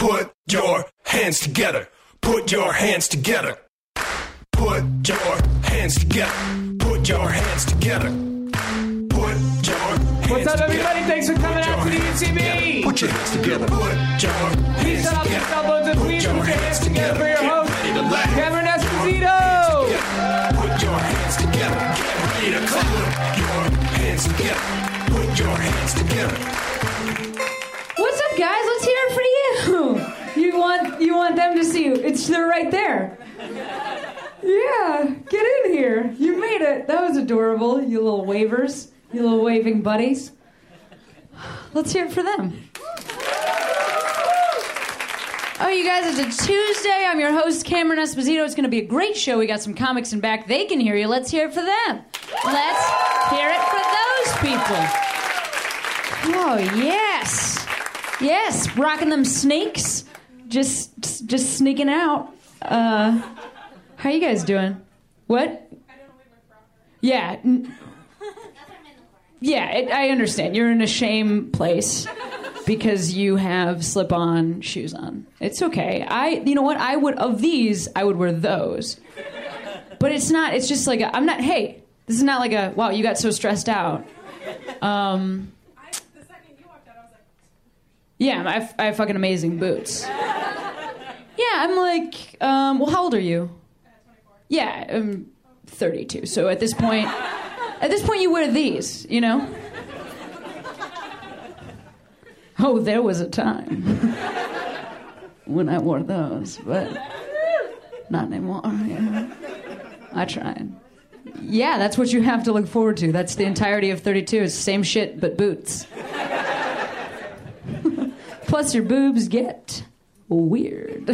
Put your hands together. Put your hands together. Put your hands together. Put your hands together. Put your hands together. What's up, together. everybody? Thanks for coming out to the your UCB. together. Put your hands together. Put your hands shut up your together. cell and Put please your put your hands together for your Get host, ready to laugh. Cameron Esposito. Put your hands together. Get ready to clap. Put your hands together. Put your hands together. What's up, guys? Let's hear want you want them to see you. It's they're right there. Yeah, get in here. You made it. That was adorable. You little wavers. You little waving buddies. Let's hear it for them. Oh, you guys, it's a Tuesday. I'm your host, Cameron Esposito. It's going to be a great show. We got some comics in back. They can hear you. Let's hear it for them. Let's hear it for those people. Oh, yes. Yes, rocking them snakes. Just just sneaking out. Uh, how you guys doing? What? Yeah. Yeah, it, I understand. You're in a shame place because you have slip-on shoes on. It's okay. I, you know what? I would of these, I would wear those. But it's not. It's just like I'm not. Hey, this is not like a wow. You got so stressed out. Um, yeah, I have, I have fucking amazing boots. Yeah, I'm like, um, well, how old are you? Yeah, I'm 32. So at this point, at this point, you wear these, you know. Oh, there was a time when I wore those, but not anymore. Yeah. I tried. Yeah, that's what you have to look forward to. That's the entirety of 32. It's same shit, but boots. Plus, your boobs get weird.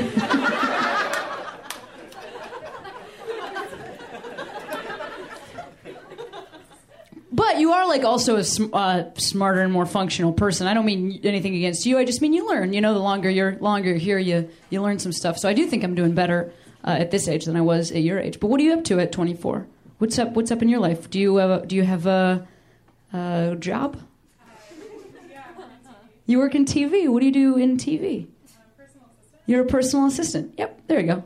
but you are like also a sm- uh, smarter and more functional person. I don't mean anything against you. I just mean you learn. You know, the longer you're longer you're here, you you learn some stuff. So I do think I'm doing better uh, at this age than I was at your age. But what are you up to at 24? What's up? What's up in your life? Do you uh, do you have a, a job? You work in TV. What do you do in TV? You're a personal assistant. Yep, there you go.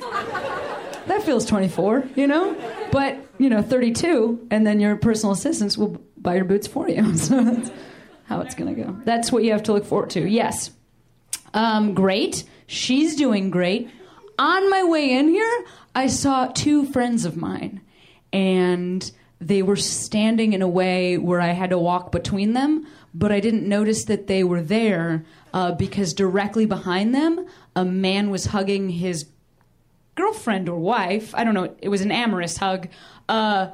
that feels 24, you know? But, you know, 32, and then your personal assistants will buy your boots for you. So that's how it's going to go. That's what you have to look forward to. Yes. Um, great. She's doing great. On my way in here, I saw two friends of mine, and they were standing in a way where I had to walk between them, but I didn't notice that they were there uh, because directly behind them, a man was hugging his girlfriend or wife. I don't know. It was an amorous hug uh,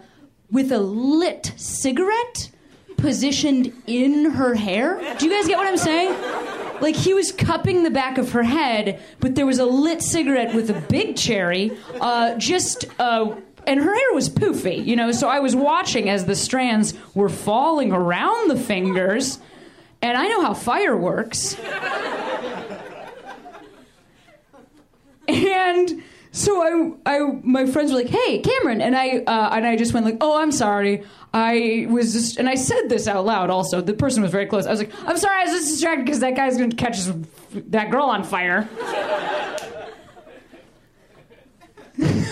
with a lit cigarette positioned in her hair. Do you guys get what I'm saying? Like he was cupping the back of her head, but there was a lit cigarette with a big cherry, uh, just. And her hair was poofy, you know, so I was watching as the strands were falling around the fingers, and I know how fire works. and so I, I, my friends were like, "Hey, Cameron," and I, uh, and I just went like, "Oh, I'm sorry. I was just," and I said this out loud. Also, the person was very close. I was like, "I'm sorry, I was just distracted because that guy's going to catch his, that girl on fire." and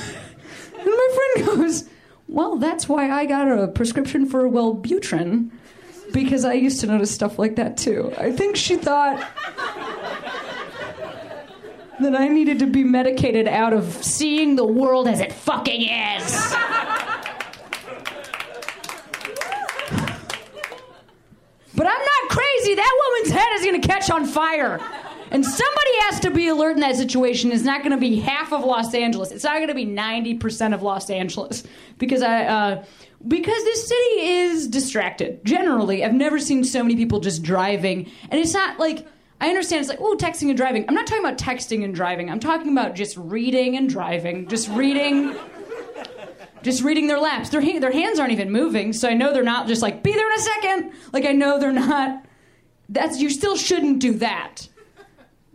my friend goes, "Well, that's why I got a prescription for Wellbutrin." Because I used to notice stuff like that too. I think she thought that I needed to be medicated out of seeing the world as it fucking is. But I'm not crazy. That woman's head is going to catch on fire. And somebody has to be alert in that situation. It's not going to be half of Los Angeles. It's not going to be 90% of Los Angeles. Because I. Uh, because this city is distracted. Generally, I've never seen so many people just driving. And it's not like. I understand it's like, oh, texting and driving. I'm not talking about texting and driving. I'm talking about just reading and driving. Just reading. Just reading their laps. Their, ha- their hands aren't even moving, so I know they're not just like, be there in a second. Like, I know they're not. That's You still shouldn't do that.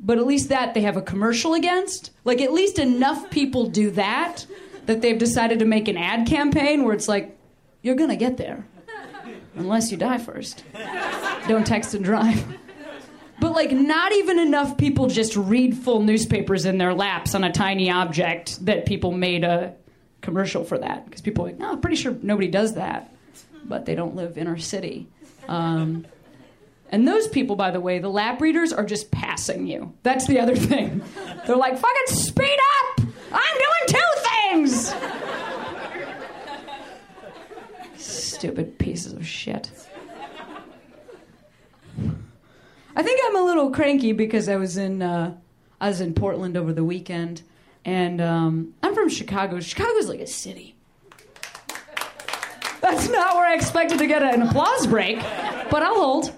But at least that they have a commercial against. Like, at least enough people do that that they've decided to make an ad campaign where it's like, you're gonna get there. Unless you die first. Don't text and drive. But like, not even enough people just read full newspapers in their laps on a tiny object that people made a commercial for that because people are like, no, I'm pretty sure nobody does that, but they don't live in our city. Um, and those people, by the way, the lap readers are just passing you. That's the other thing. They're like, fucking speed up! I'm doing two things! Stupid pieces of shit. I think I'm a little cranky because I was in uh, I was in Portland over the weekend, and um, I'm from Chicago. Chicago's like a city. That's not where I expected to get an applause break, but I'll hold.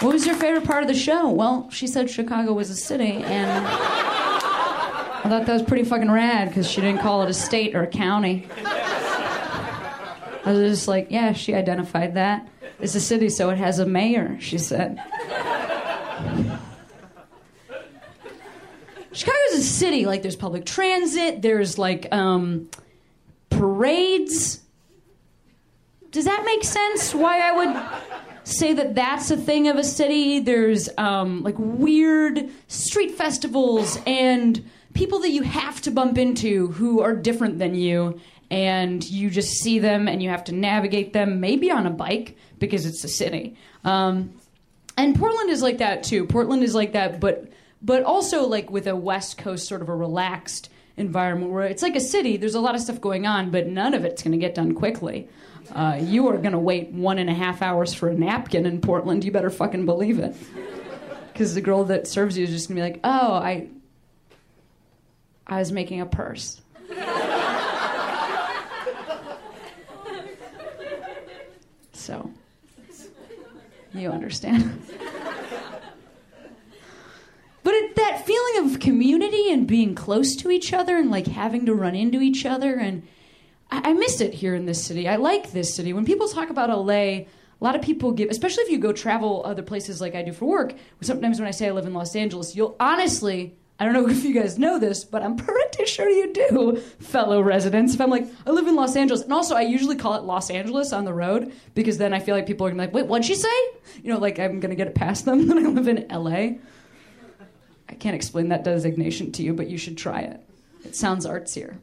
What was your favorite part of the show? Well, she said Chicago was a city, and I thought that was pretty fucking rad because she didn't call it a state or a county. I was just like, yeah, she identified that. It's a city, so it has a mayor, she said. Chicago's a city. Like, there's public transit, there's like um, parades. Does that make sense? Why I would say that that's a thing of a city? There's um, like weird street festivals and people that you have to bump into who are different than you and you just see them and you have to navigate them maybe on a bike because it's a city um, and portland is like that too portland is like that but but also like with a west coast sort of a relaxed environment where it's like a city there's a lot of stuff going on but none of it's going to get done quickly. Uh, you are going to wait one and a half hours for a napkin in portland you better fucking believe it. Because the girl that serves you is just going to be like oh i i was making a purse. So, you understand. But it, that feeling of community and being close to each other and like having to run into each other, and I, I missed it here in this city. I like this city. When people talk about LA, a lot of people give, especially if you go travel other places like I do for work. Sometimes when I say I live in Los Angeles, you'll honestly I don't know if you guys know this, but I'm pretty sure you do, fellow residents. If I'm like, I live in Los Angeles, and also I usually call it Los Angeles on the road because then I feel like people are gonna be like, wait, what'd she say? You know, like I'm gonna get it past them that I live in LA. I can't explain that designation to you, but you should try it. It sounds artsier.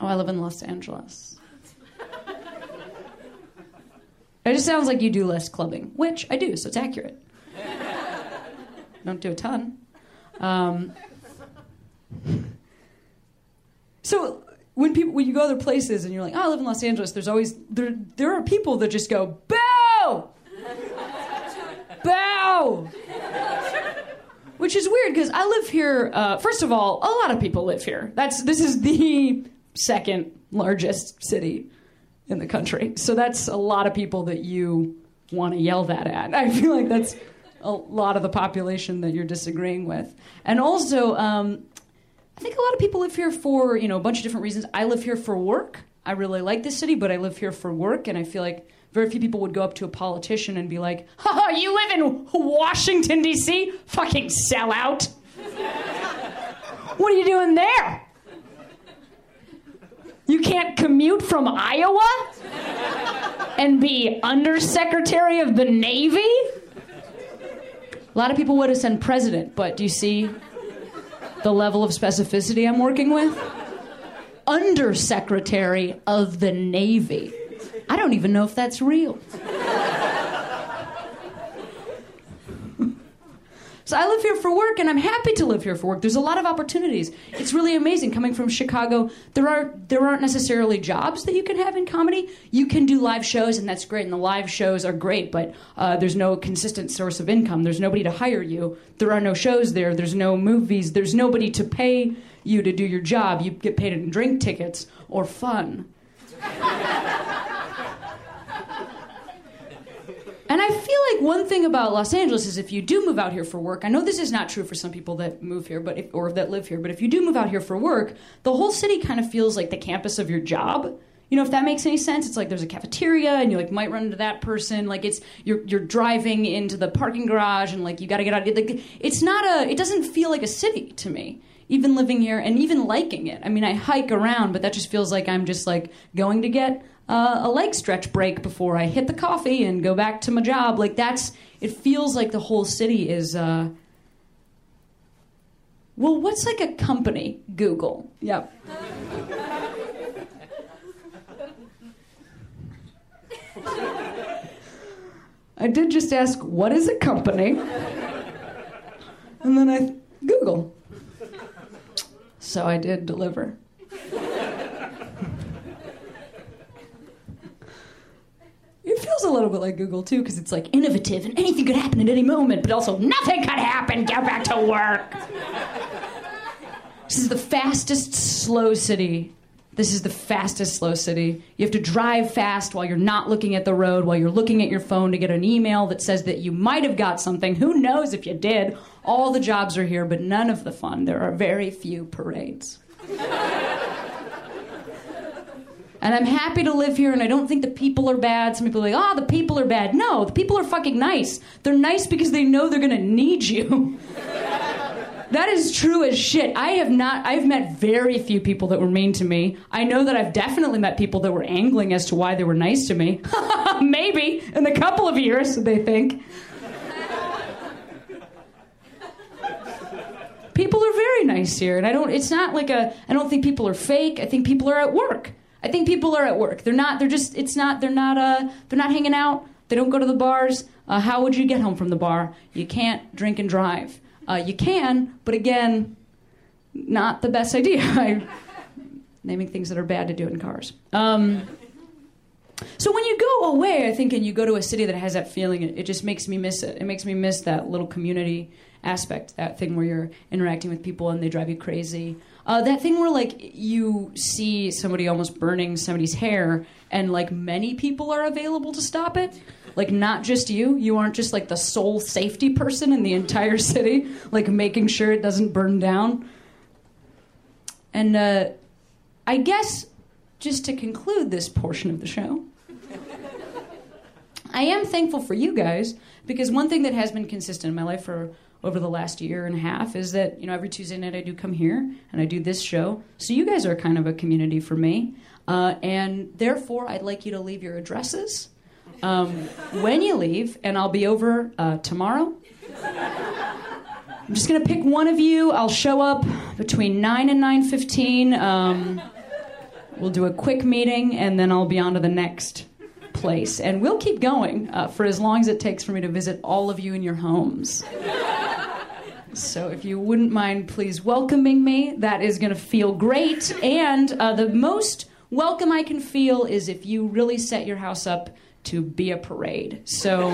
Oh, I live in Los Angeles. It just sounds like you do less clubbing, which I do, so it's accurate. Don't do a ton. Um, so when people when you go other places and you're like, oh, I live in Los Angeles, there's always there there are people that just go bow, bow, which is weird because I live here. Uh, first of all, a lot of people live here. That's this is the second largest city in the country, so that's a lot of people that you want to yell that at. I feel like that's a lot of the population that you're disagreeing with. And also, um, I think a lot of people live here for you know a bunch of different reasons. I live here for work. I really like this city, but I live here for work, and I feel like very few people would go up to a politician and be like, "Ha you live in Washington D.C. Fucking sellout! what are you doing there? You can't commute from Iowa and be undersecretary of the Navy." A lot of people would have said president, but do you see the level of specificity I'm working with? Undersecretary of the Navy. I don't even know if that's real. So I live here for work, and I'm happy to live here for work. There's a lot of opportunities. It's really amazing coming from Chicago. There are there aren't necessarily jobs that you can have in comedy. You can do live shows, and that's great. And the live shows are great, but uh, there's no consistent source of income. There's nobody to hire you. There are no shows there. There's no movies. There's nobody to pay you to do your job. You get paid in drink tickets or fun. And I feel like one thing about Los Angeles is if you do move out here for work, I know this is not true for some people that move here, but if, or that live here, but if you do move out here for work, the whole city kind of feels like the campus of your job. You know, if that makes any sense, it's like there's a cafeteria and you like might run into that person. Like it's you're you're driving into the parking garage and like you got to get out. Of, Like it's not a. It doesn't feel like a city to me. even living here and even liking it. I mean, I hike around, but that just feels like I'm just like going to get uh, a leg stretch break before I hit the coffee and go back to my job. Like that's it feels like the whole city is. Uh, well, what's like a company? Google. Yep. I did just ask, what is a company? And then I Google. So I did deliver. It feels a little bit like Google too, because it's like innovative and anything could happen at any moment, but also nothing could happen. Get back to work. This is the fastest slow city. This is the fastest slow city. You have to drive fast while you're not looking at the road, while you're looking at your phone to get an email that says that you might have got something. Who knows if you did? All the jobs are here, but none of the fun. There are very few parades. And I'm happy to live here, and I don't think the people are bad. Some people are like, oh, the people are bad. No, the people are fucking nice. They're nice because they know they're gonna need you. that is true as shit. I have not, I've met very few people that were mean to me. I know that I've definitely met people that were angling as to why they were nice to me. Maybe in a couple of years, they think. people are very nice here, and I don't, it's not like a, I don't think people are fake. I think people are at work. I think people are at work. They're not. They're just. It's not. They're not. Uh. They're not hanging out. They don't go to the bars. Uh, how would you get home from the bar? You can't drink and drive. Uh, you can, but again, not the best idea. Naming things that are bad to do in cars. Um, so when you go away, I think, and you go to a city that has that feeling, it, it just makes me miss it. It makes me miss that little community aspect, that thing where you're interacting with people and they drive you crazy. Uh, that thing where like you see somebody almost burning somebody's hair, and like many people are available to stop it. Like not just you. You aren't just like the sole safety person in the entire city, like making sure it doesn't burn down. And uh, I guess just to conclude this portion of the show, I am thankful for you guys because one thing that has been consistent in my life for over the last year and a half is that you know every Tuesday night I do come here and I do this show. So you guys are kind of a community for me, uh, and therefore I'd like you to leave your addresses um, when you leave, and I'll be over uh, tomorrow. I'm just gonna pick one of you. I'll show up between nine and nine fifteen. Um, we'll do a quick meeting, and then I'll be on to the next place. And we'll keep going uh, for as long as it takes for me to visit all of you in your homes. So if you wouldn't mind, please welcoming me, that is going to feel great. And uh, the most welcome I can feel is if you really set your house up to be a parade. So,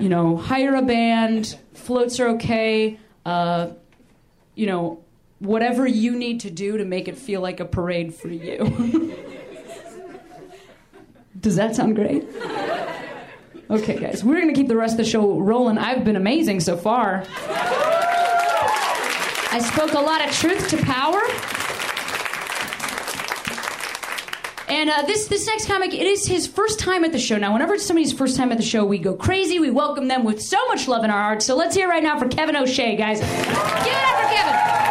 you know, hire a band, floats are okay. Uh, you know, whatever you need to do to make it feel like a parade for you. Does that sound great? Okay, guys, we're gonna keep the rest of the show rolling. I've been amazing so far. I spoke a lot of truth to power. And uh, this this next comic, it is his first time at the show. Now, whenever it's somebody's first time at the show, we go crazy. We welcome them with so much love in our hearts. So let's hear right now for Kevin O'Shea, guys. Give it up for Kevin.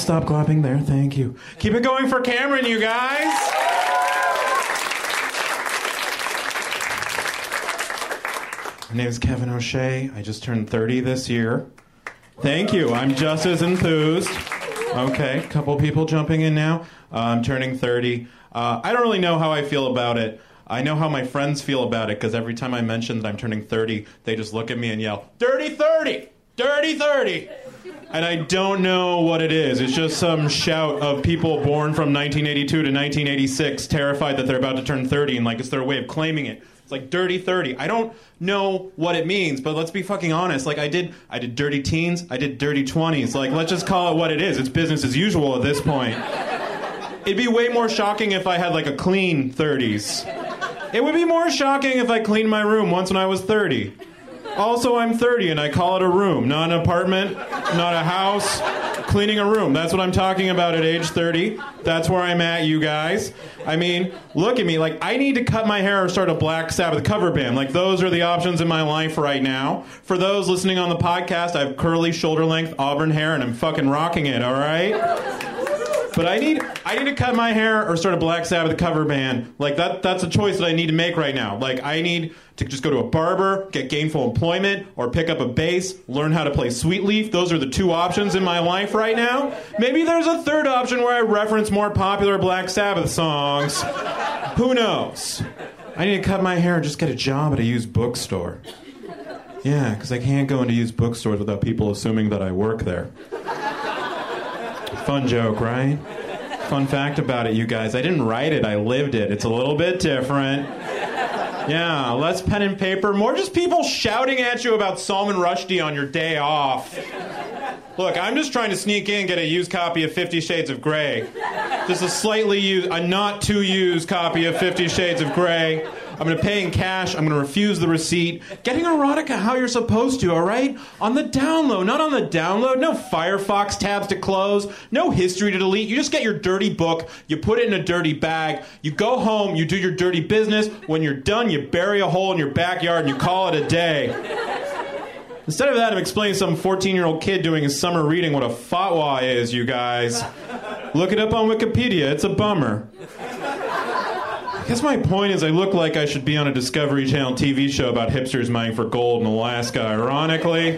Stop clapping there. Thank you. Keep it going for Cameron, you guys. My name is Kevin O'Shea. I just turned 30 this year. Thank you. I'm just as enthused. Okay, a couple people jumping in now. Uh, I'm turning 30. Uh, I don't really know how I feel about it. I know how my friends feel about it because every time I mention that I'm turning 30, they just look at me and yell, Dirty 30! Dirty 30! And I don't know what it is. It's just some shout of people born from 1982 to 1986, terrified that they're about to turn 30, and like it's their way of claiming it. It's like dirty 30. I don't know what it means, but let's be fucking honest. Like I did I did dirty teens, I did dirty 20s. Like let's just call it what it is. It's business as usual at this point. It'd be way more shocking if I had like a clean 30s. It would be more shocking if I cleaned my room once when I was 30. Also, I'm 30 and I call it a room, not an apartment, not a house. Cleaning a room. That's what I'm talking about at age 30. That's where I'm at, you guys. I mean, look at me. Like, I need to cut my hair or start a Black Sabbath cover band. Like, those are the options in my life right now. For those listening on the podcast, I have curly, shoulder length, auburn hair, and I'm fucking rocking it, all right? But I need I need to cut my hair or start a Black Sabbath cover band. Like that that's a choice that I need to make right now. Like I need to just go to a barber, get gainful employment, or pick up a bass, learn how to play Sweet Leaf. Those are the two options in my life right now. Maybe there's a third option where I reference more popular Black Sabbath songs. Who knows? I need to cut my hair and just get a job at a used bookstore. Yeah, because I can't go into used bookstores without people assuming that I work there. Fun joke, right? Fun fact about it, you guys. I didn't write it, I lived it. It's a little bit different. Yeah, less pen and paper, more just people shouting at you about Salman Rushdie on your day off. Look, I'm just trying to sneak in get a used copy of Fifty Shades of Grey. Just a slightly used, a not too used copy of Fifty Shades of Grey. I'm going to pay in cash. I'm going to refuse the receipt. Getting erotica how you're supposed to, all right? On the download, not on the download. No Firefox tabs to close, no history to delete. You just get your dirty book, you put it in a dirty bag, you go home, you do your dirty business. When you're done, you bury a hole in your backyard and you call it a day. Instead of that, I'm explaining some 14 year old kid doing his summer reading what a fatwa is, you guys. Look it up on Wikipedia, it's a bummer. Guess my point is, I look like I should be on a Discovery Channel TV show about hipsters mining for gold in Alaska, ironically.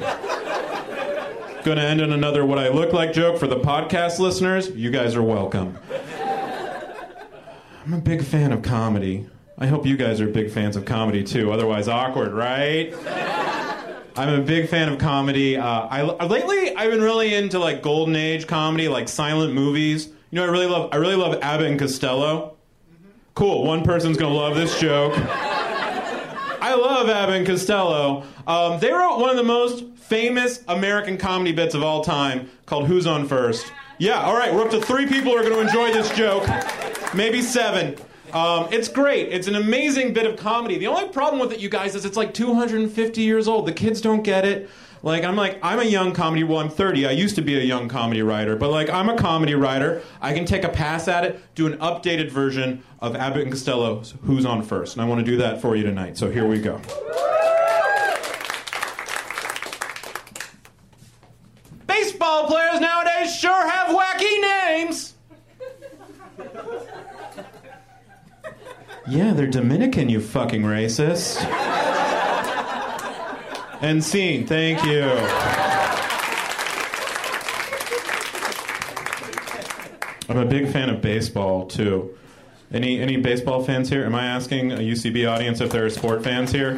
Gonna end on another what I look like joke for the podcast listeners. You guys are welcome. I'm a big fan of comedy. I hope you guys are big fans of comedy too, otherwise, awkward, right? I'm a big fan of comedy. Uh, I lately I've been really into like golden age comedy, like silent movies. You know, I really love I really love Abbott and Costello. Cool. One person's gonna love this joke. I love Abbott and Costello. Um, they wrote one of the most famous American comedy bits of all time called "Who's on First? Yeah. All right. We're up to three people who are going to enjoy this joke. Maybe seven. Um, it's great. It's an amazing bit of comedy. The only problem with it, you guys, is it's like 250 years old. The kids don't get it. Like I'm like I'm a young comedy. Well, I'm 30. I used to be a young comedy writer, but like I'm a comedy writer. I can take a pass at it, do an updated version of Abbott and Costello's "Who's on First? and I want to do that for you tonight. So here we go. Baseball players nowadays sure have wacky names. Yeah, they're Dominican, you fucking racist. And scene, thank you. I'm a big fan of baseball too. Any any baseball fans here? Am I asking a UCB audience if there are sport fans here?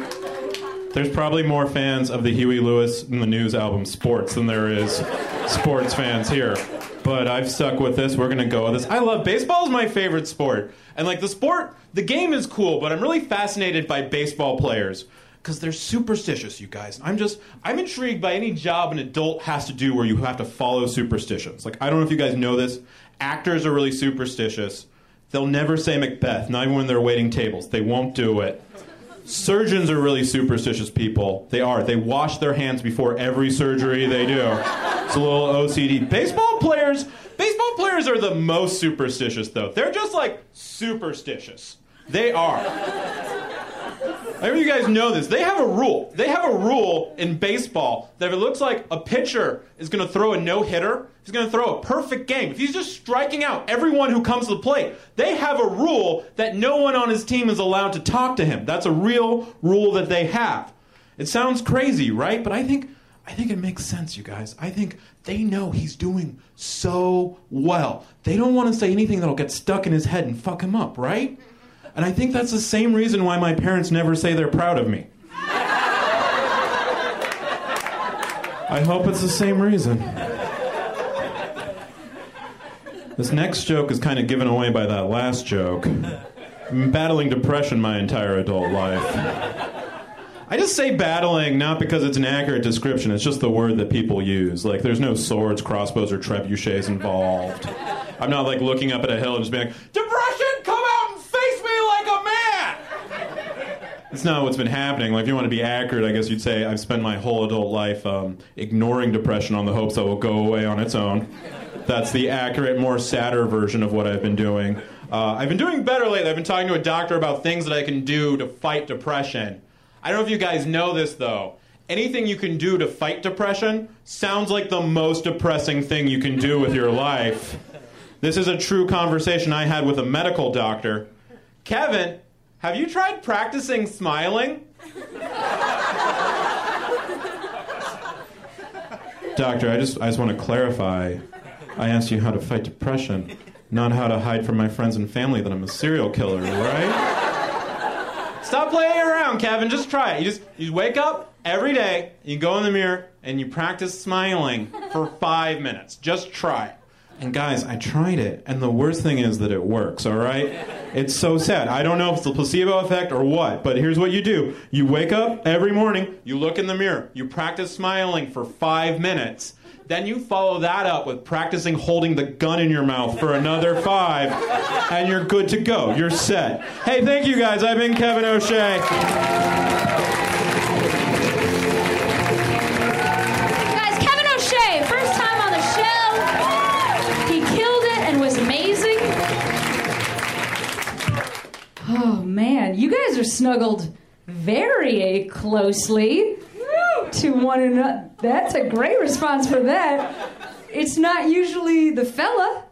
There's probably more fans of the Huey Lewis and the News album Sports than there is sports fans here. But I've stuck with this. We're gonna go with this. I love baseball is my favorite sport. And like the sport, the game is cool, but I'm really fascinated by baseball players because they're superstitious, you guys. I'm just, I'm intrigued by any job an adult has to do where you have to follow superstitions. Like, I don't know if you guys know this. Actors are really superstitious. They'll never say Macbeth, not even when they're waiting tables. They won't do it. Surgeons are really superstitious people. They are. They wash their hands before every surgery they do. It's a little OCD. Baseball players, baseball players are the most superstitious though. They're just like superstitious. They are. I know you guys know this. They have a rule. They have a rule in baseball that if it looks like a pitcher is going to throw a no hitter, he's going to throw a perfect game. If he's just striking out everyone who comes to the plate, they have a rule that no one on his team is allowed to talk to him. That's a real rule that they have. It sounds crazy, right? But I think I think it makes sense, you guys. I think they know he's doing so well. They don't want to say anything that'll get stuck in his head and fuck him up, right? And I think that's the same reason why my parents never say they're proud of me. I hope it's the same reason. This next joke is kind of given away by that last joke. Been battling depression my entire adult life. I just say battling not because it's an accurate description, it's just the word that people use. Like, there's no swords, crossbows, or trebuchets involved. I'm not like looking up at a hill and just being like, depression, come out and face me like a man! That's not what's been happening. Like, if you want to be accurate, I guess you'd say I've spent my whole adult life um, ignoring depression on the hopes that it will go away on its own. That's the accurate, more sadder version of what I've been doing. Uh, I've been doing better lately. I've been talking to a doctor about things that I can do to fight depression. I don't know if you guys know this, though. Anything you can do to fight depression sounds like the most depressing thing you can do with your life. This is a true conversation I had with a medical doctor. Kevin, have you tried practicing smiling? Doctor, I just I just want to clarify. I asked you how to fight depression, not how to hide from my friends and family that I'm a serial killer, right? Stop playing around, Kevin. Just try it. You just you wake up every day, you go in the mirror, and you practice smiling for five minutes. Just try it. And guys, I tried it, and the worst thing is that it works, all right? It's so sad. I don't know if it's the placebo effect or what, but here's what you do. You wake up every morning, you look in the mirror, you practice smiling for five minutes. Then you follow that up with practicing holding the gun in your mouth for another five, and you're good to go. You're set. Hey, thank you guys. I've been Kevin O'Shea. Man, you guys are snuggled very closely to one another. That's a great response for that. It's not usually the fella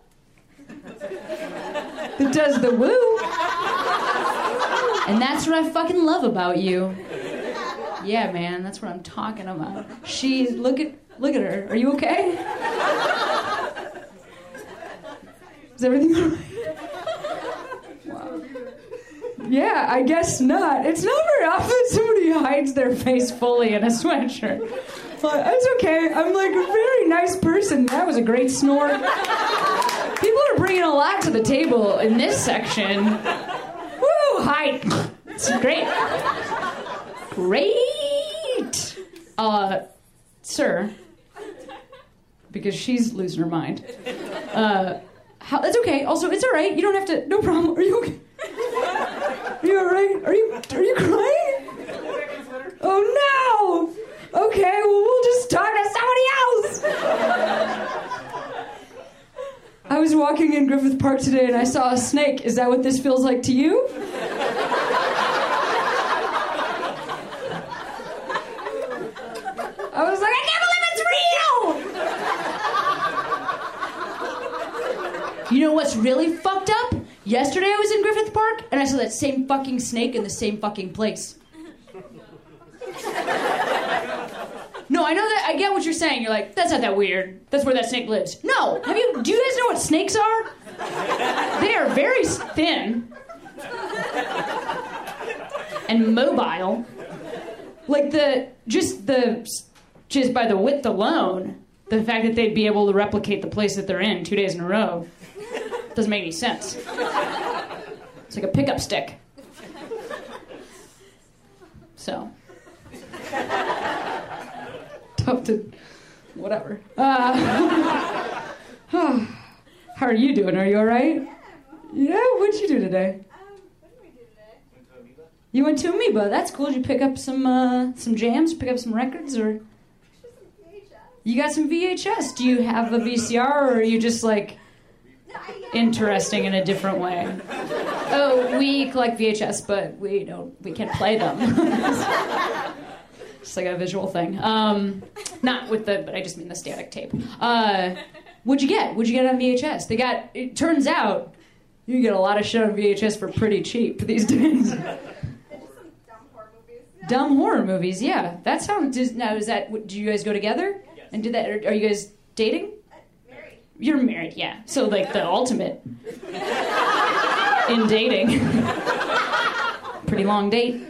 that does the woo. And that's what I fucking love about you. Yeah, man, that's what I'm talking about. She look at look at her. Are you okay? Is everything all right? Yeah, I guess not. It's not very often somebody hides their face fully in a sweatshirt. But it's okay. I'm like a very nice person. That was a great snore. People are bringing a lot to the table in this section. Woo! Hi. It's great. Great. Uh, sir. Because she's losing her mind. Uh, how, that's okay. Also, it's all right. You don't have to. No problem. Are you okay? Are you all right? Are you are you crying? Oh no. Okay. Well, we'll just talk to somebody else. I was walking in Griffith Park today and I saw a snake. Is that what this feels like to you? I was like, I can't believe it's real! You know what's really? Yesterday I was in Griffith Park and I saw that same fucking snake in the same fucking place. No, I know that. I get what you're saying. You're like, that's not that weird. That's where that snake lives. No, have you? Do you guys know what snakes are? They are very thin and mobile. Like the just the just by the width alone, the fact that they'd be able to replicate the place that they're in two days in a row doesn't make any sense. It's like a pickup stick. So tough to whatever. Uh, how are you doing? Are you all right? Yeah. What'd you do today? You went to Amoeba. That's cool. Did you pick up some uh, some jams? Pick up some records, or you got some VHS? Do you have a VCR, or are you just like interesting in a different way? Oh, we collect VHS, but we don't. We can't play them. It's like a visual thing. Um, not with the, but I just mean the static tape. Uh, what'd you get? What'd you get on VHS? They got. It turns out you get a lot of shit on VHS for pretty cheap these days. Dumb horror movies, yeah. That sounds. Now, is that? Do you guys go together? Yes. And did that? Are, are you guys dating? You're married, yeah. So like the ultimate in dating. Pretty long date.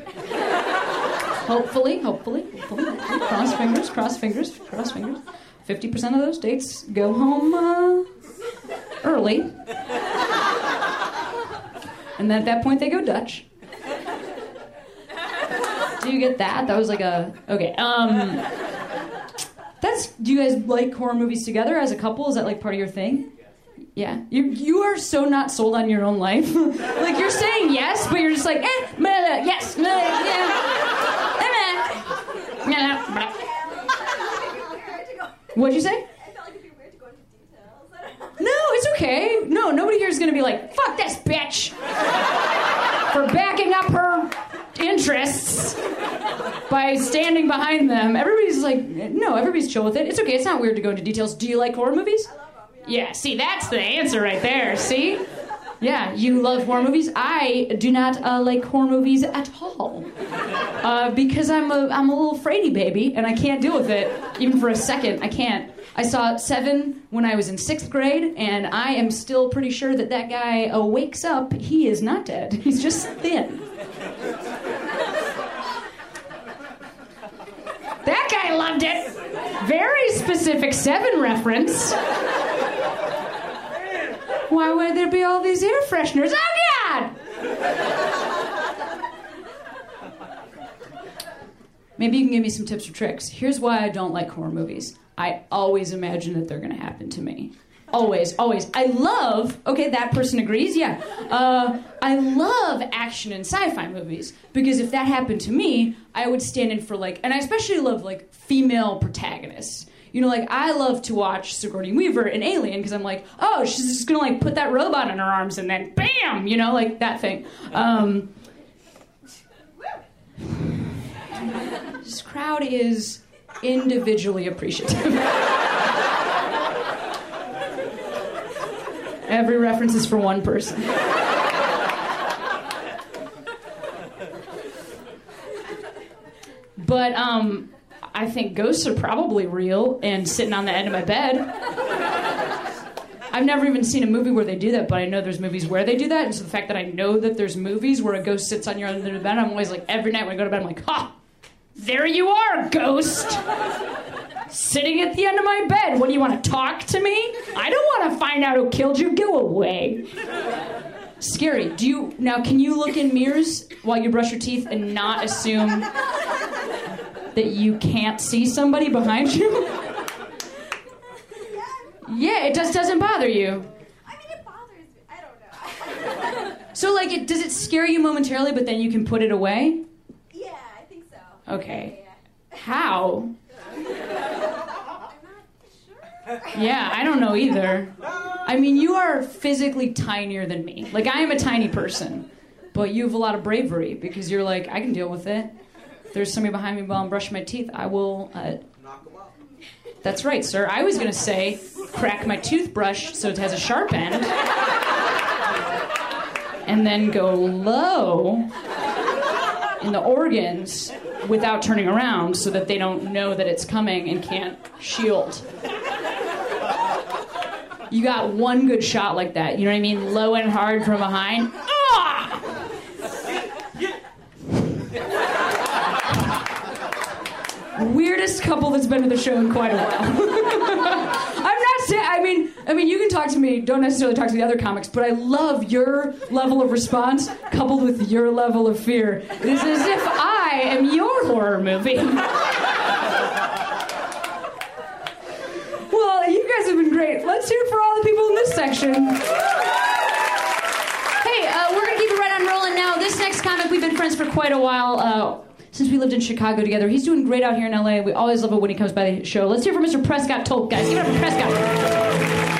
Hopefully, hopefully, hopefully, hopefully. Cross fingers, cross fingers, cross fingers. Fifty percent of those dates go home uh, early, and then at that point they go Dutch. Do you get that? That was like a okay. Um, that's. Do you guys like horror movies together as a couple? Is that like part of your thing? Yeah. You you are so not sold on your own life. like you're saying yes, but you're just like, eh, Blah, yes. Blah, yeah. Blah, blah. What'd you say? I felt like it'd be weird to go into details. I don't know. No, it's okay. No, nobody here is going to be like, fuck this bitch for backing up her interests by standing behind them. Everybody's like, no, everybody's chill with it. It's okay. It's not weird to go into details. Do you like horror movies? Yeah, see, that's the answer right there. See? Yeah, you love horror movies. I do not uh, like horror movies at all uh, because I'm a I'm a little fraidy baby and I can't deal with it even for a second. I can't. I saw Seven when I was in sixth grade, and I am still pretty sure that that guy uh, wakes up. He is not dead. He's just thin. That guy loved it. Very specific Seven reference. Why would there be all these air fresheners? Oh God! Maybe you can give me some tips or tricks. Here's why I don't like horror movies. I always imagine that they're going to happen to me. Always, always. I love, okay, that person agrees, yeah. Uh, I love action and sci fi movies because if that happened to me, I would stand in for like, and I especially love like female protagonists. You know, like I love to watch Sigourney Weaver in Alien because I'm like, oh, she's just gonna like put that robot in her arms and then bam, you know, like that thing. Um, this crowd is individually appreciative. Every reference is for one person. But um, I think ghosts are probably real and sitting on the end of my bed. I've never even seen a movie where they do that, but I know there's movies where they do that. And so the fact that I know that there's movies where a ghost sits on your end of the bed, I'm always like, every night when I go to bed, I'm like, ha, there you are, ghost. Sitting at the end of my bed. What do you want to talk to me? I don't want to find out who killed you. Go away. Scary. Do you now? Can you look in mirrors while you brush your teeth and not assume that you can't see somebody behind you? Yeah, it just doesn't bother you. I mean, it bothers me. I don't know. So, like, it does it scare you momentarily, but then you can put it away? yeah, I think so. Okay. Yeah. How? Yeah, I don't know either. I mean, you are physically tinier than me. Like, I am a tiny person, but you have a lot of bravery because you're like, I can deal with it. If there's somebody behind me while I'm brushing my teeth, I will. Uh... Knock them out. That's right, sir. I was gonna say, crack my toothbrush so it has a sharp end, and then go low in the organs without turning around so that they don't know that it's coming and can't shield. You got one good shot like that. You know what I mean? Low and hard from behind. Ah! Weirdest couple that's been to the show in quite a while. I'm not saying. I mean, I mean, you can talk to me. Don't necessarily talk to the other comics, but I love your level of response coupled with your level of fear. It is as if I am your horror movie. Well, you guys have been great. Let's hear it for all the people in this section. Hey, uh, we're gonna keep it right on rolling now. This next comic, we've been friends for quite a while. Uh, since we lived in Chicago together, he's doing great out here in LA. We always love it when he comes by the show. Let's hear from Mr. Prescott Tolk, guys. Give it up for Prescott.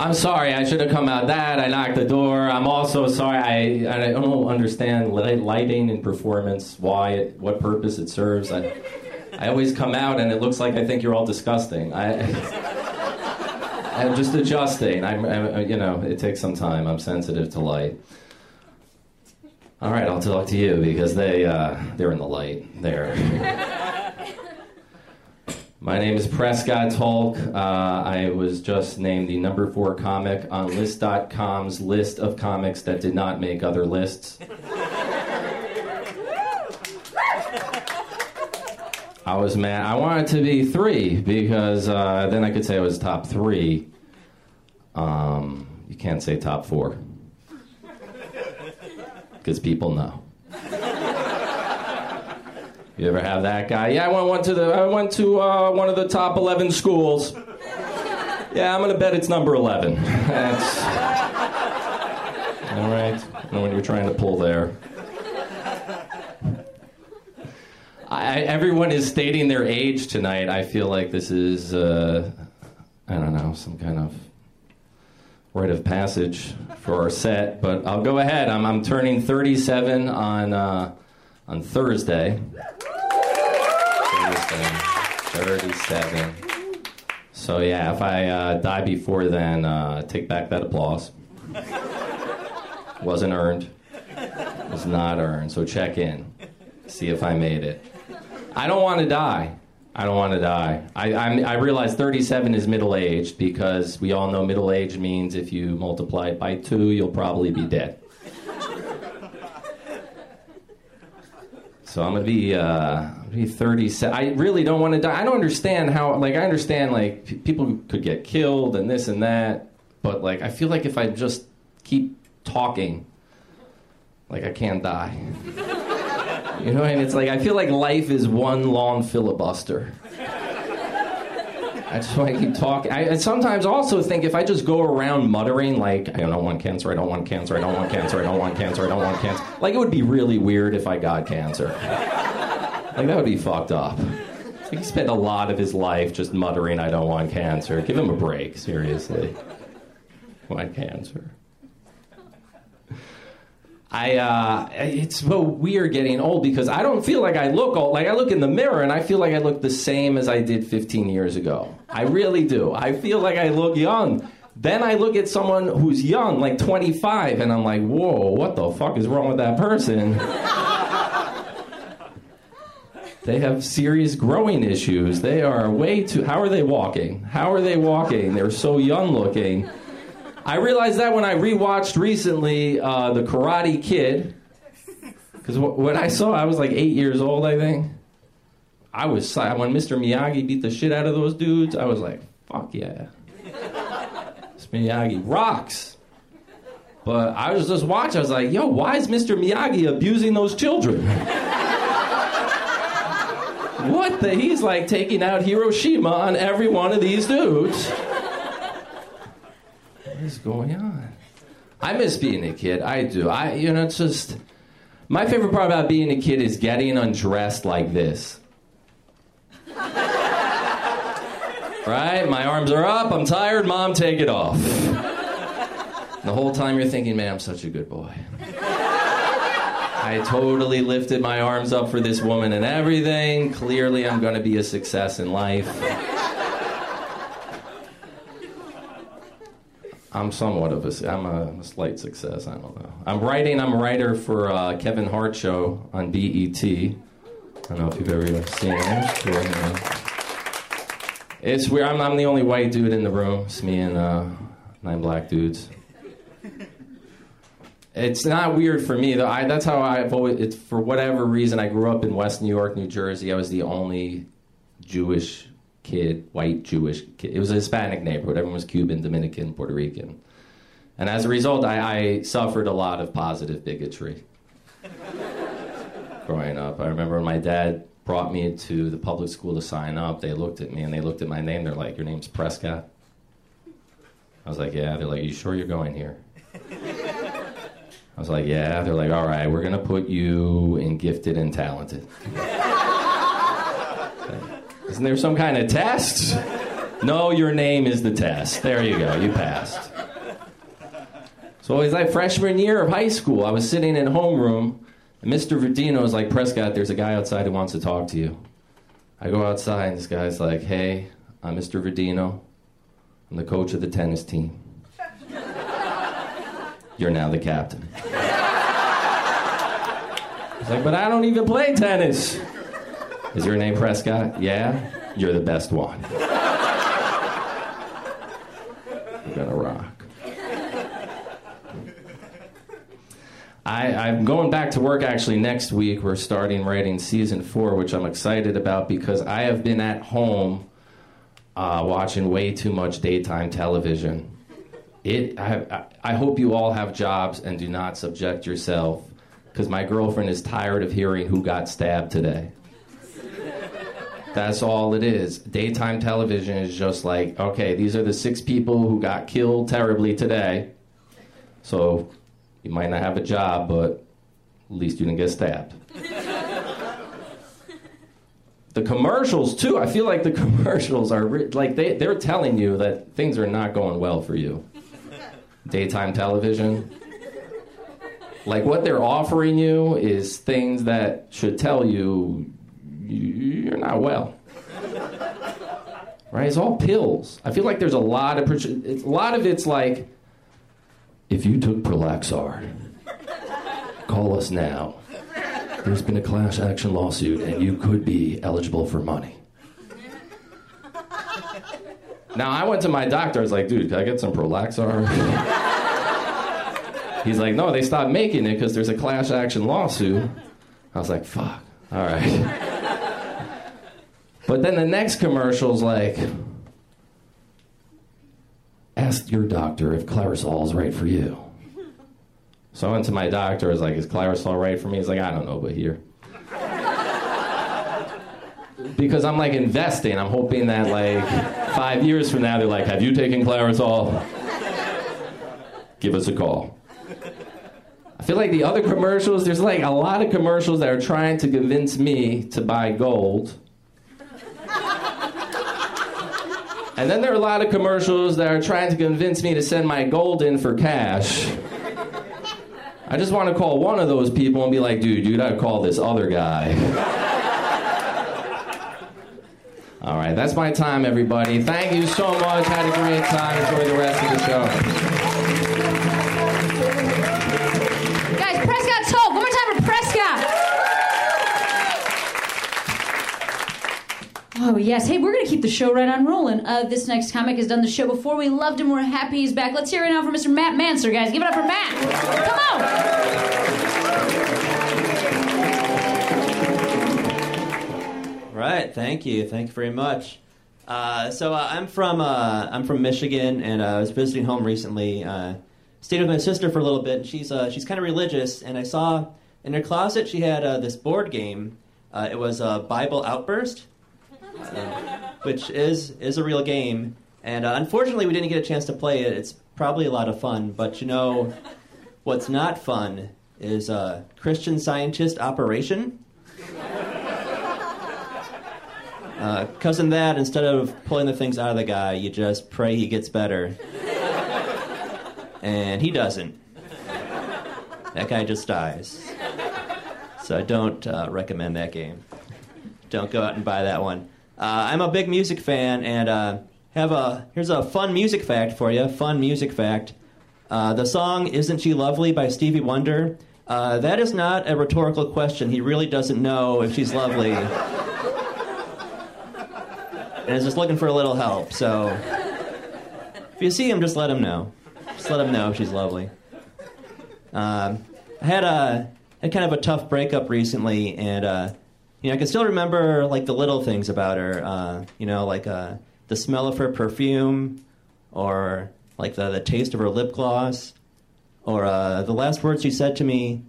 I'm sorry. I should have come out that. I knocked the door. I'm also sorry. I I don't understand lighting and performance. Why it, what purpose it serves. I I always come out and it looks like I think you're all disgusting. I I'm just adjusting. I'm, I'm you know it takes some time. I'm sensitive to light. All right, I'll talk to you because they uh, they're in the light. There. My name is Prescott Tolk. Uh, I was just named the number four comic on List.com's list of comics that did not make other lists. I was mad. I wanted to be three because uh, then I could say I was top three. Um, you can't say top four because people know. You ever have that guy? Yeah, I went, went to the I went to uh, one of the top eleven schools. Yeah, I'm gonna bet it's number 11. That's. All right. I know what you're trying to pull there. I, everyone is stating their age tonight. I feel like this is, uh, I don't know, some kind of rite of passage for our set. But I'll go ahead. I'm, I'm turning 37 on uh, on Thursday. Thursday, 37. So yeah, if I uh, die before then, uh, take back that applause. Wasn't earned. Was not earned. So check in. See if I made it. I don't want to die. I don't want to die. I, I'm, I realize 37 is middle aged because we all know middle age means if you multiply it by two, you'll probably be dead. So I'm gonna be uh, be 37. I really don't want to die. I don't understand how. Like I understand like p- people could get killed and this and that, but like I feel like if I just keep talking, like I can't die. You know, and it's like I feel like life is one long filibuster. I just want to keep talking. I, I sometimes also think if I just go around muttering like I don't want cancer, I don't want cancer, I don't want cancer, I don't want cancer, I don't want cancer. Like it would be really weird if I got cancer. Like that would be fucked up. Like he spent a lot of his life just muttering, "I don't want cancer." Give him a break, seriously. I Want cancer? I uh, it's we are getting old because I don't feel like I look old. Like I look in the mirror and I feel like I look the same as I did 15 years ago. I really do. I feel like I look young. Then I look at someone who's young, like 25, and I'm like, whoa, what the fuck is wrong with that person? they have serious growing issues. They are way too. How are they walking? How are they walking? They're so young looking. I realized that when I rewatched recently uh, The Karate Kid. Because w- when I saw, I was like eight years old, I think. I was when Mr. Miyagi beat the shit out of those dudes. I was like, "Fuck yeah, this Miyagi rocks." But I was just watching. I was like, "Yo, why is Mr. Miyagi abusing those children?" what the? He's like taking out Hiroshima on every one of these dudes. Is going on? I miss being a kid. I do. I, you know, it's just my favorite part about being a kid is getting undressed like this. right? My arms are up. I'm tired. Mom, take it off. The whole time you're thinking, man, I'm such a good boy. I totally lifted my arms up for this woman and everything. Clearly, I'm going to be a success in life. I'm somewhat of a, I'm a, slight success. I don't know. I'm writing. I'm a writer for uh, Kevin Hart show on BET. I don't know if you've ever seen it. It's weird. I'm, I'm the only white dude in the room. It's me and uh, nine black dudes. It's not weird for me though. I, that's how I've always. It's for whatever reason. I grew up in West New York, New Jersey. I was the only Jewish kid, white Jewish kid. It was a Hispanic neighborhood. Everyone was Cuban, Dominican, Puerto Rican. And as a result, I, I suffered a lot of positive bigotry growing up. I remember when my dad brought me to the public school to sign up, they looked at me and they looked at my name. They're like, Your name's Prescott? I was like, Yeah. They're like, Are you sure you're going here? I was like, Yeah. They're like, All right, we're going to put you in gifted and talented. Isn't there some kind of test? No, your name is the test. There you go. You passed. So it was like freshman year of high school. I was sitting in homeroom, and Mr. Verdino was like, Prescott, there's a guy outside who wants to talk to you. I go outside, and this guy's like, Hey, I'm Mr. Verdino. I'm the coach of the tennis team. You're now the captain. He's like, But I don't even play tennis. Is your name Prescott? Yeah? You're the best one. You're gonna rock. I, I'm going back to work actually next week. We're starting writing season four, which I'm excited about because I have been at home uh, watching way too much daytime television. It, I, I hope you all have jobs and do not subject yourself because my girlfriend is tired of hearing who got stabbed today. That's all it is. Daytime television is just like, okay, these are the six people who got killed terribly today. So you might not have a job, but at least you didn't get stabbed. the commercials, too, I feel like the commercials are like they, they're telling you that things are not going well for you. Daytime television. Like what they're offering you is things that should tell you you're not well. Right? It's all pills. I feel like there's a lot of it's, a lot of it's like if you took Prolaxar, call us now. There's been a class action lawsuit and you could be eligible for money. Now I went to my doctor. I was like, dude, can I get some Prolaxar? He's like, no, they stopped making it because there's a class action lawsuit. I was like, fuck. All right. But then the next commercial's like, ask your doctor if Clarisol is right for you. So I went to my doctor. I was like, is Clarisol right for me? He's like, I don't know, but here. because I'm like investing. I'm hoping that like five years from now, they're like, have you taken Clarisol? Give us a call. I feel like the other commercials, there's like a lot of commercials that are trying to convince me to buy gold. And then there are a lot of commercials that are trying to convince me to send my gold in for cash. I just want to call one of those people and be like, dude, you gotta call this other guy. All right, that's my time, everybody. Thank you so much. Had a great time. Enjoy the rest of the show. Oh, yes. Hey, we're going to keep the show right on rolling. Uh, this next comic has done the show before. We loved him. We're happy he's back. Let's hear it now for Mr. Matt Manser, guys. Give it up for Matt. Come on. Right. Thank you. Thank you very much. Uh, so uh, I'm from uh, I'm from Michigan, and uh, I was visiting home recently. Uh, stayed with my sister for a little bit, and she's she's kind of religious. And I saw in her closet she had this board game. it was a Bible Outburst, which is is a real game. And uh, unfortunately, we didn't get a chance to play it. It's probably a lot of fun, but you know, what's not fun is a Christian Scientist Operation. Uh, because in that, instead of pulling the things out of the guy, you just pray he gets better. and he doesn't. That guy just dies. So I don't uh, recommend that game. Don't go out and buy that one. Uh, I'm a big music fan, and uh, have a here's a fun music fact for you. Fun music fact. Uh, the song "Isn't She Lovely" by Stevie Wonder. That is not a rhetorical question. He really doesn't know if she's lovely and is just looking for a little help. So if you see him, just let him know. Just let him know she's lovely. Um, I had a had kind of a tough breakup recently, and uh, you know I can still remember like the little things about her. Uh, you know, like uh, the smell of her perfume, or like the the taste of her lip gloss, or uh, the last words she said to me.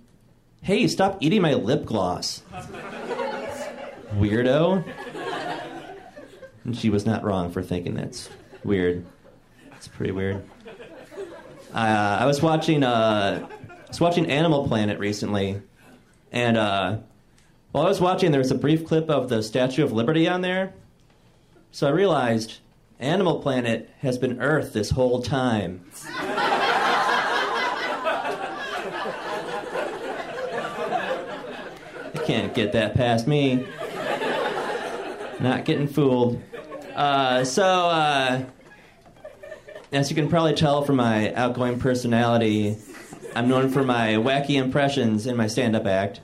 Hey, stop eating my lip gloss. Weirdo. And she was not wrong for thinking that's weird. It's pretty weird. Uh, I was watching uh, I was watching Animal Planet recently, and uh, while I was watching, there was a brief clip of the Statue of Liberty on there. So I realized Animal Planet has been Earth this whole time. I can't get that past me. Not getting fooled. Uh, so, uh, as you can probably tell from my outgoing personality, I'm known for my wacky impressions in my stand-up act.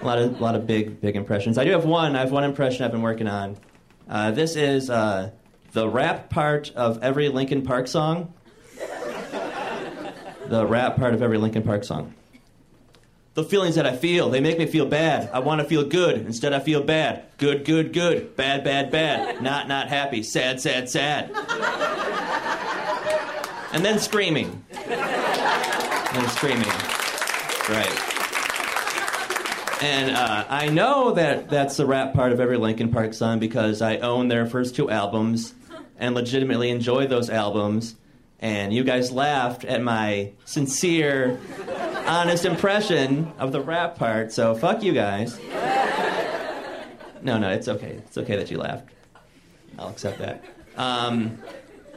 A lot of, a lot of big, big impressions. I do have one. I have one impression I've been working on. Uh, this is uh, the rap part of every Linkin Park song. The rap part of every Linkin Park song. The feelings that I feel, they make me feel bad. I want to feel good. Instead, I feel bad. Good, good, good. Bad, bad, bad. Not, not happy. Sad, sad, sad. And then screaming. And then screaming. Right. And uh, I know that that's the rap part of every Linkin Park song because I own their first two albums and legitimately enjoy those albums. And you guys laughed at my sincere, honest impression of the rap part, so fuck you guys. No, no, it's okay. It's okay that you laughed. I'll accept that. Um,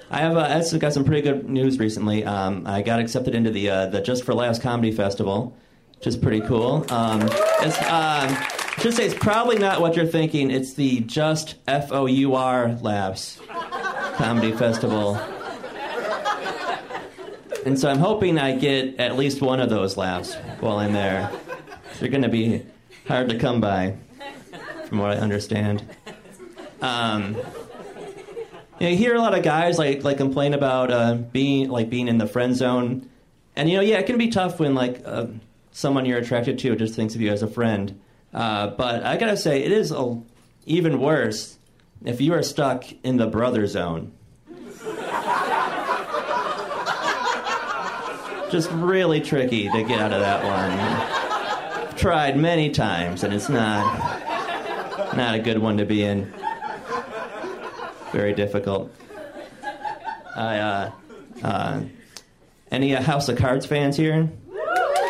I have uh, got some pretty good news recently. Um, I got accepted into the uh, the Just for Laughs Comedy Festival, which is pretty cool. Um, it's, um, should say it's probably not what you're thinking. It's the Just F O U R Labs Comedy Festival. And so I'm hoping I get at least one of those laughs while I'm there. They're going to be hard to come by, from what I understand. Um, you, know, you hear a lot of guys like like complain about uh, being like being in the friend zone, and you know, yeah, it can be tough when like uh, someone you're attracted to just thinks of you as a friend. Uh, but I gotta say, it is a, even worse if you are stuck in the brother zone. just really tricky to get out of that one. I've Tried many times, and it's not not a good one to be in. Very difficult. I, uh, uh, any uh, House of Cards fans here?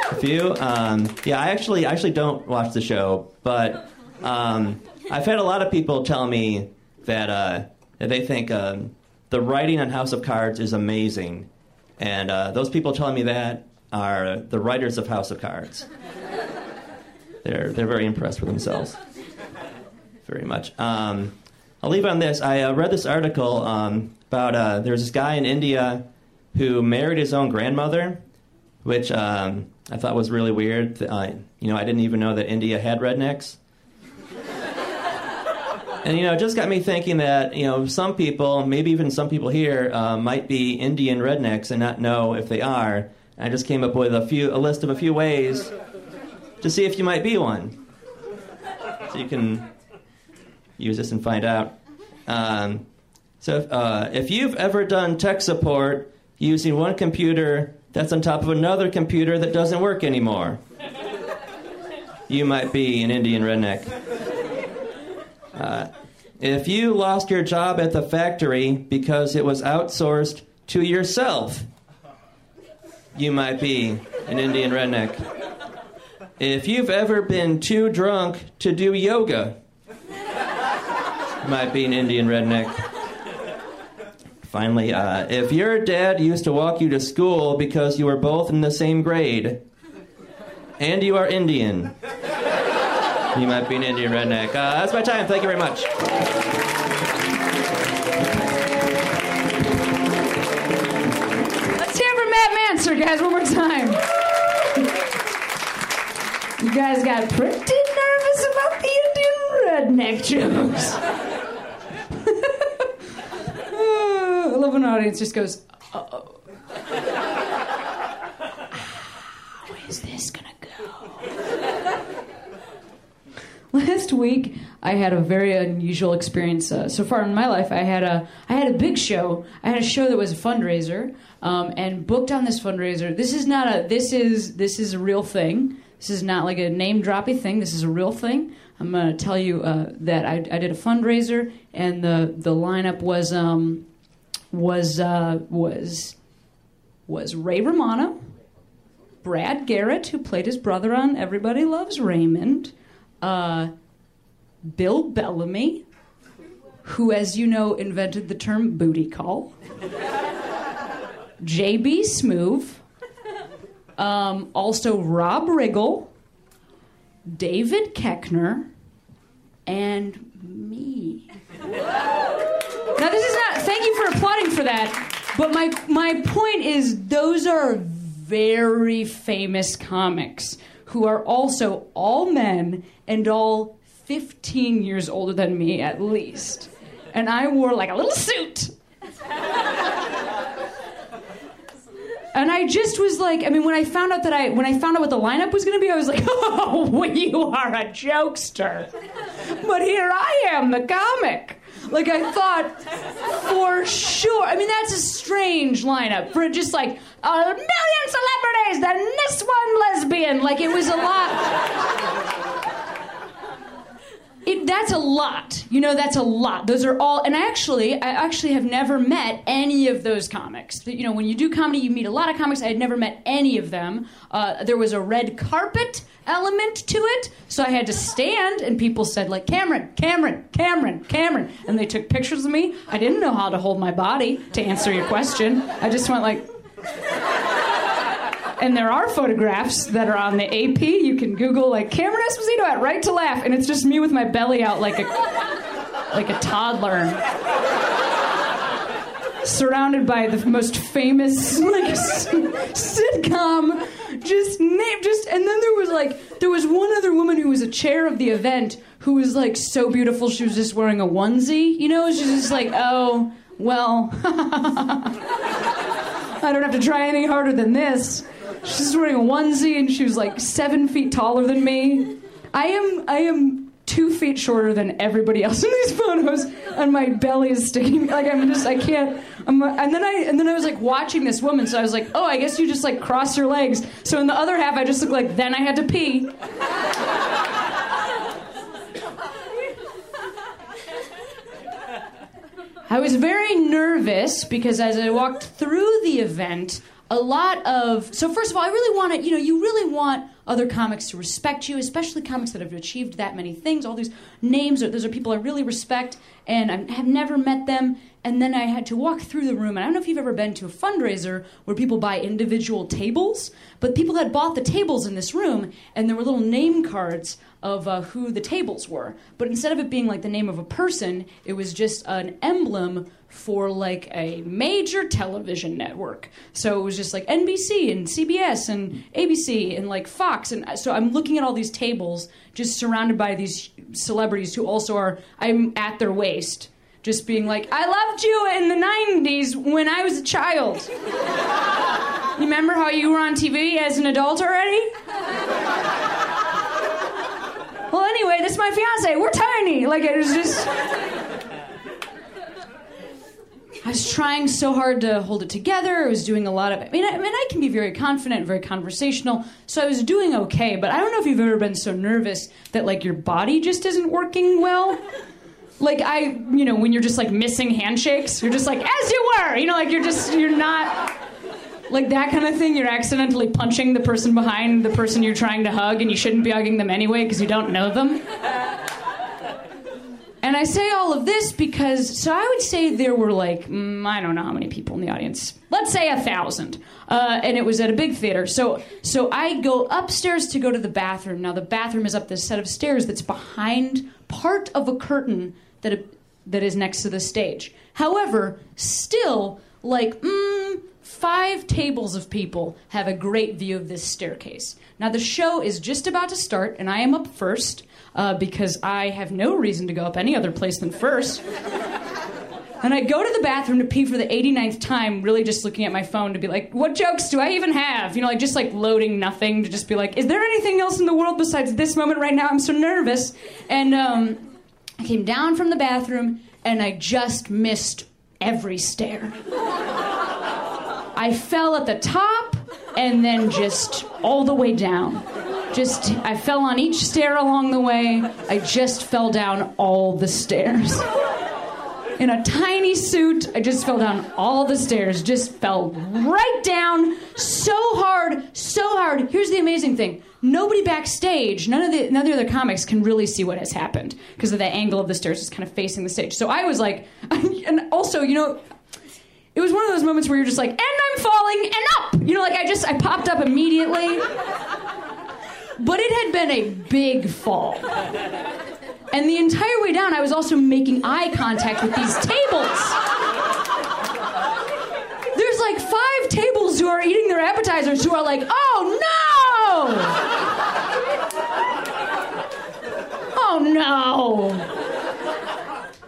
A few. Um, yeah, I actually I actually don't watch the show, but um, I've had a lot of people tell me that uh, that they think um, the writing on House of Cards is amazing, and uh, those people telling me that are the writers of House of Cards. They're they're very impressed with themselves, very much. Um, I'll leave on this. I uh, read this article um, about uh, there's this guy in India who married his own grandmother, which um, I thought was really weird. Uh, you know, I didn't even know that India had rednecks. and you know, it just got me thinking that you know some people, maybe even some people here, uh, might be Indian rednecks and not know if they are. I just came up with a few, a list of a few ways to see if you might be one. So you can use this and find out. Um, so, if, uh, if you've ever done tech support using one computer that's on top of another computer that doesn't work anymore, you might be an Indian redneck. Uh, if you lost your job at the factory because it was outsourced to yourself, you might be an Indian redneck. If you've ever been too drunk to do yoga, you might be an Indian redneck. Finally, uh, if your dad used to walk you to school because you were both in the same grade, and you are Indian, you might be an Indian redneck. Uh, that's my time. Thank you very much. Let's hear for Matt Manser, guys, one more time. You guys got pretty nervous about the Indian redneck jokes. When an audience just goes, oh. This gonna go? Last week, I had a very unusual experience. Uh, so far in my life, I had a I had a big show. I had a show that was a fundraiser, um, and booked on this fundraiser. This is not a this is this is a real thing. This is not like a name droppy thing. This is a real thing. I'm going to tell you uh, that I, I did a fundraiser, and the the lineup was um, was uh, was was Ray Romano, Brad Garrett, who played his brother on Everybody Loves Raymond, uh, Bill Bellamy, who, as you know, invented the term booty call, J.B. Smoove, um, also Rob Riggle, David Koechner, and me. Now, this is not, thank you for applauding for that, but my, my point is those are very famous comics who are also all men and all 15 years older than me at least. And I wore like a little suit. And I just was like, I mean, when I found out that I, when I found out what the lineup was going to be, I was like, oh, you are a jokester. But here I am, the comic. Like I thought, for sure. I mean, that's a strange lineup for just like a million celebrities, then this one lesbian. Like it was a lot. It, that's a lot. You know, that's a lot. Those are all, and I actually, I actually have never met any of those comics. You know, when you do comedy, you meet a lot of comics. I had never met any of them. Uh, there was a red carpet element to it, so I had to stand, and people said like, "Cameron, Cameron, Cameron, Cameron," and they took pictures of me. I didn't know how to hold my body to answer your question. I just went like. And there are photographs that are on the AP. You can Google like Cameron Esposito at Right to Laugh, and it's just me with my belly out like a like a toddler, surrounded by the most famous like sitcom. Just name, just and then there was like there was one other woman who was a chair of the event who was like so beautiful. She was just wearing a onesie, you know. She's just like, oh well. I don't have to try any harder than this. She's wearing a onesie and she was like seven feet taller than me. I am I am two feet shorter than everybody else in these photos, and my belly is sticking. Like I'm just I can't. I'm, and then I and then I was like watching this woman, so I was like, oh, I guess you just like cross your legs. So in the other half, I just look like then I had to pee. I was very nervous because as I walked through the event, a lot of so first of all, I really want to, you know, you really want other comics to respect you, especially comics that have achieved that many things. All these names, are, those are people I really respect, and I have never met them. And then I had to walk through the room, and I don't know if you've ever been to a fundraiser where people buy individual tables, but people had bought the tables in this room, and there were little name cards of uh, who the tables were. But instead of it being like the name of a person, it was just an emblem for like a major television network. So it was just like NBC and CBS and ABC and like Fox. And so I'm looking at all these tables just surrounded by these celebrities who also are, I'm at their waist. Just being like, I loved you in the 90s when I was a child. you remember how you were on TV as an adult already? well, anyway, this is my fiance. We're tiny. Like, it was just. I was trying so hard to hold it together. I was doing a lot of. I mean, I, I mean, I can be very confident, very conversational. So I was doing okay. But I don't know if you've ever been so nervous that like your body just isn't working well. Like I, you know, when you're just like missing handshakes, you're just like as you were. You know, like you're just you're not like that kind of thing. You're accidentally punching the person behind the person you're trying to hug, and you shouldn't be hugging them anyway because you don't know them. And I say all of this because, so I would say there were like, mm, I don't know how many people in the audience. Let's say a thousand. Uh, and it was at a big theater. So, so I go upstairs to go to the bathroom. Now, the bathroom is up this set of stairs that's behind part of a curtain that, that is next to the stage. However, still, like, mm, five tables of people have a great view of this staircase. Now, the show is just about to start, and I am up first uh, because I have no reason to go up any other place than first. And I go to the bathroom to pee for the 89th time, really just looking at my phone to be like, what jokes do I even have? You know, like just like loading nothing to just be like, is there anything else in the world besides this moment right now? I'm so nervous. And um, I came down from the bathroom and I just missed every stair. I fell at the top and then just all the way down. Just, I fell on each stair along the way. I just fell down all the stairs. In a tiny suit, I just fell down all the stairs, just fell right down so hard, so hard. Here's the amazing thing nobody backstage, none of the none of the other comics can really see what has happened because of the angle of the stairs is kind of facing the stage. So I was like, and also, you know, it was one of those moments where you're just like, and I'm falling and up. You know, like I just I popped up immediately. But it had been a big fall. And the entire way down, I was also making eye contact with these tables. There's like five tables who are eating their appetizers who are like, oh no! Oh no!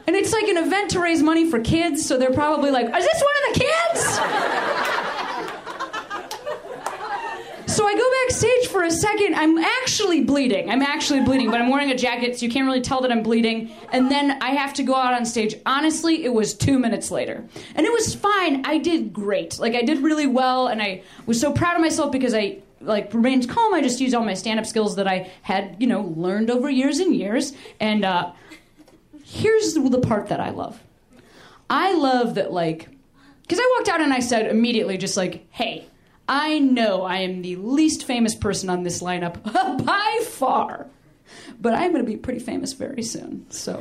And it's like an event to raise money for kids, so they're probably like, is this one of the kids? So I go backstage for a second. I'm actually bleeding. I'm actually bleeding, but I'm wearing a jacket, so you can't really tell that I'm bleeding. And then I have to go out on stage. Honestly, it was two minutes later. And it was fine. I did great. Like, I did really well, and I was so proud of myself because I like remained calm. I just used all my stand up skills that I had, you know, learned over years and years. And uh, here's the part that I love. I love that, like, because I walked out and I said immediately, just like, hey, I know I am the least famous person on this lineup by far, but I'm going to be pretty famous very soon. So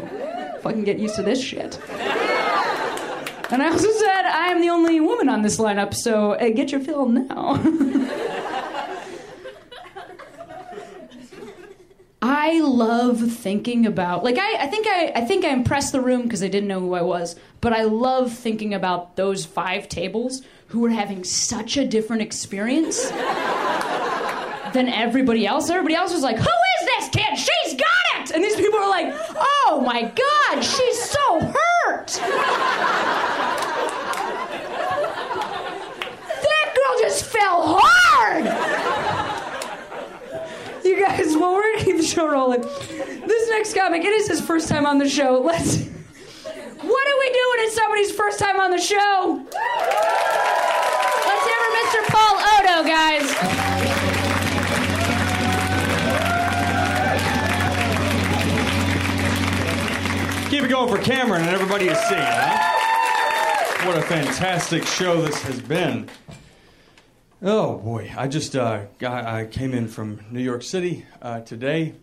fucking get used to this shit. And I also said I am the only woman on this lineup, so uh, get your fill now. I love thinking about like I, I think I, I think I impressed the room because they didn't know who I was, but I love thinking about those five tables who were having such a different experience than everybody else. Everybody else was like, Who is this kid? She's got it! And these people were like, Oh my god, she's so hurt! that girl just fell hard! Guys, well, we're gonna keep the show rolling. This next comic, it is his first time on the show. Let's. What are we doing? It's somebody's first time on the show. Let's hear for Mr. Paul Odo, guys. Keep it going for Cameron and everybody has seen, huh? What a fantastic show this has been. Oh boy, I just uh, got, I came in from New York City uh, today.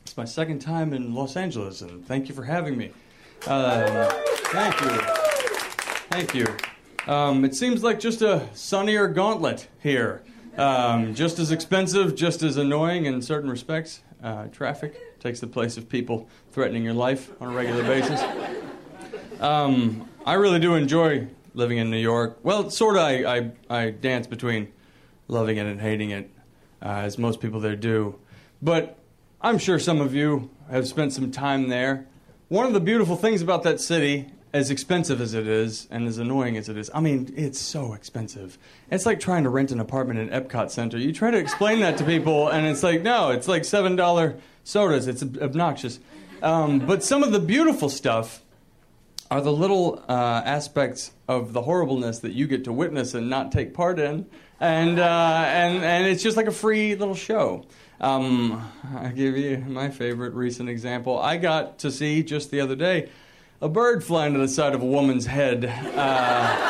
It's my second time in Los Angeles, and thank you for having me. Um, thank you, thank you. Um, it seems like just a sunnier gauntlet here. Um, just as expensive, just as annoying in certain respects. Uh, traffic takes the place of people threatening your life on a regular basis. Um, I really do enjoy living in New York. Well, sort of. I, I, I dance between loving it and hating it, uh, as most people there do. But I'm sure some of you have spent some time there. One of the beautiful things about that city, as expensive as it is and as annoying as it is, I mean, it's so expensive. It's like trying to rent an apartment in Epcot Center. You try to explain that to people, and it's like, no, it's like $7 sodas. It's obnoxious. Um, but some of the beautiful stuff are the little uh, aspects of the horribleness that you get to witness and not take part in, and uh, and and it's just like a free little show. Um, I give you my favorite recent example. I got to see just the other day a bird flying to the side of a woman's head. Uh,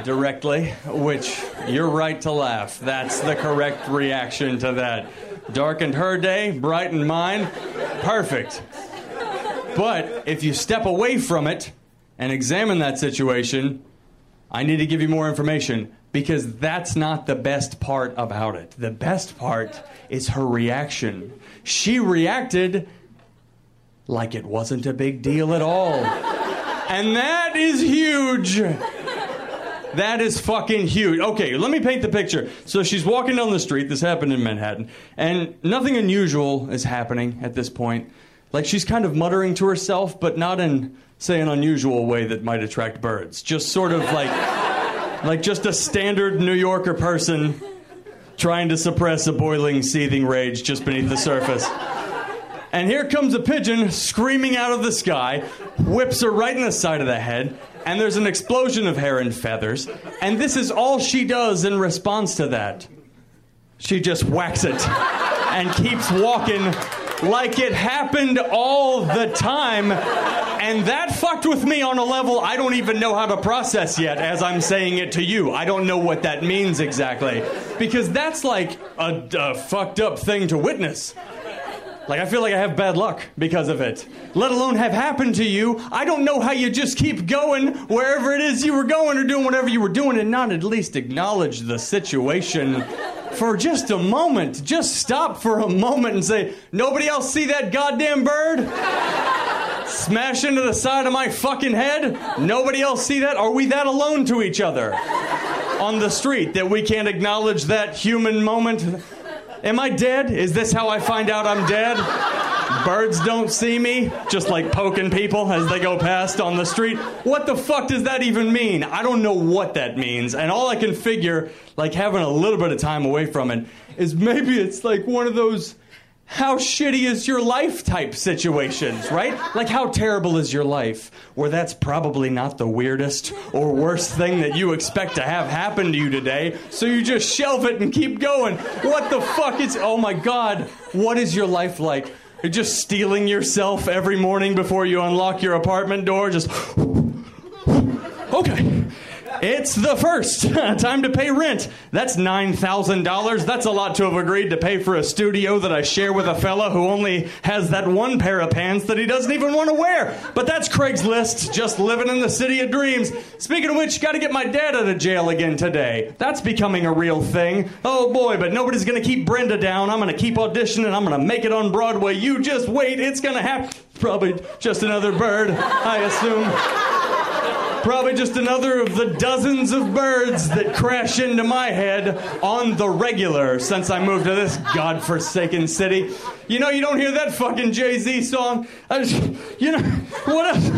directly, which you're right to laugh. That's the correct reaction to that. Darkened her day, brightened mine. Perfect. But if you step away from it and examine that situation, I need to give you more information because that's not the best part about it. The best part is her reaction. She reacted like it wasn't a big deal at all. And that is huge. That is fucking huge. Okay, let me paint the picture. So she's walking down the street. This happened in Manhattan. And nothing unusual is happening at this point. Like she's kind of muttering to herself, but not in, say, an unusual way that might attract birds. Just sort of like, like just a standard New Yorker person trying to suppress a boiling, seething rage just beneath the surface. And here comes a pigeon screaming out of the sky, whips her right in the side of the head, and there's an explosion of hair and feathers. And this is all she does in response to that. She just whacks it and keeps walking like it happened all the time. And that fucked with me on a level I don't even know how to process yet as I'm saying it to you. I don't know what that means exactly. Because that's like a, a fucked up thing to witness. Like, I feel like I have bad luck because of it. Let alone have happened to you. I don't know how you just keep going wherever it is you were going or doing whatever you were doing and not at least acknowledge the situation for just a moment. Just stop for a moment and say, Nobody else see that goddamn bird? Smash into the side of my fucking head? Nobody else see that? Are we that alone to each other on the street that we can't acknowledge that human moment? Am I dead? Is this how I find out I'm dead? Birds don't see me, just like poking people as they go past on the street. What the fuck does that even mean? I don't know what that means. And all I can figure, like having a little bit of time away from it, is maybe it's like one of those how shitty is your life type situations, right? Like, how terrible is your life? Where that's probably not the weirdest or worst thing that you expect to have happen to you today, so you just shelve it and keep going. What the fuck is, oh my god, what is your life like? You're just steeling yourself every morning before you unlock your apartment door, just, okay. It's the first. Time to pay rent. That's $9,000. That's a lot to have agreed to pay for a studio that I share with a fella who only has that one pair of pants that he doesn't even want to wear. But that's Craigslist, just living in the city of dreams. Speaking of which, got to get my dad out of jail again today. That's becoming a real thing. Oh boy, but nobody's to keep Brenda down. I'm to keep auditioning. I'm to make it on Broadway. You just wait. It's to happen. Probably just another bird, I assume. Probably just another of the dozens of birds that crash into my head on the regular since I moved to this godforsaken city. You know, you don't hear that fucking Jay Z song. Just, you know, what else?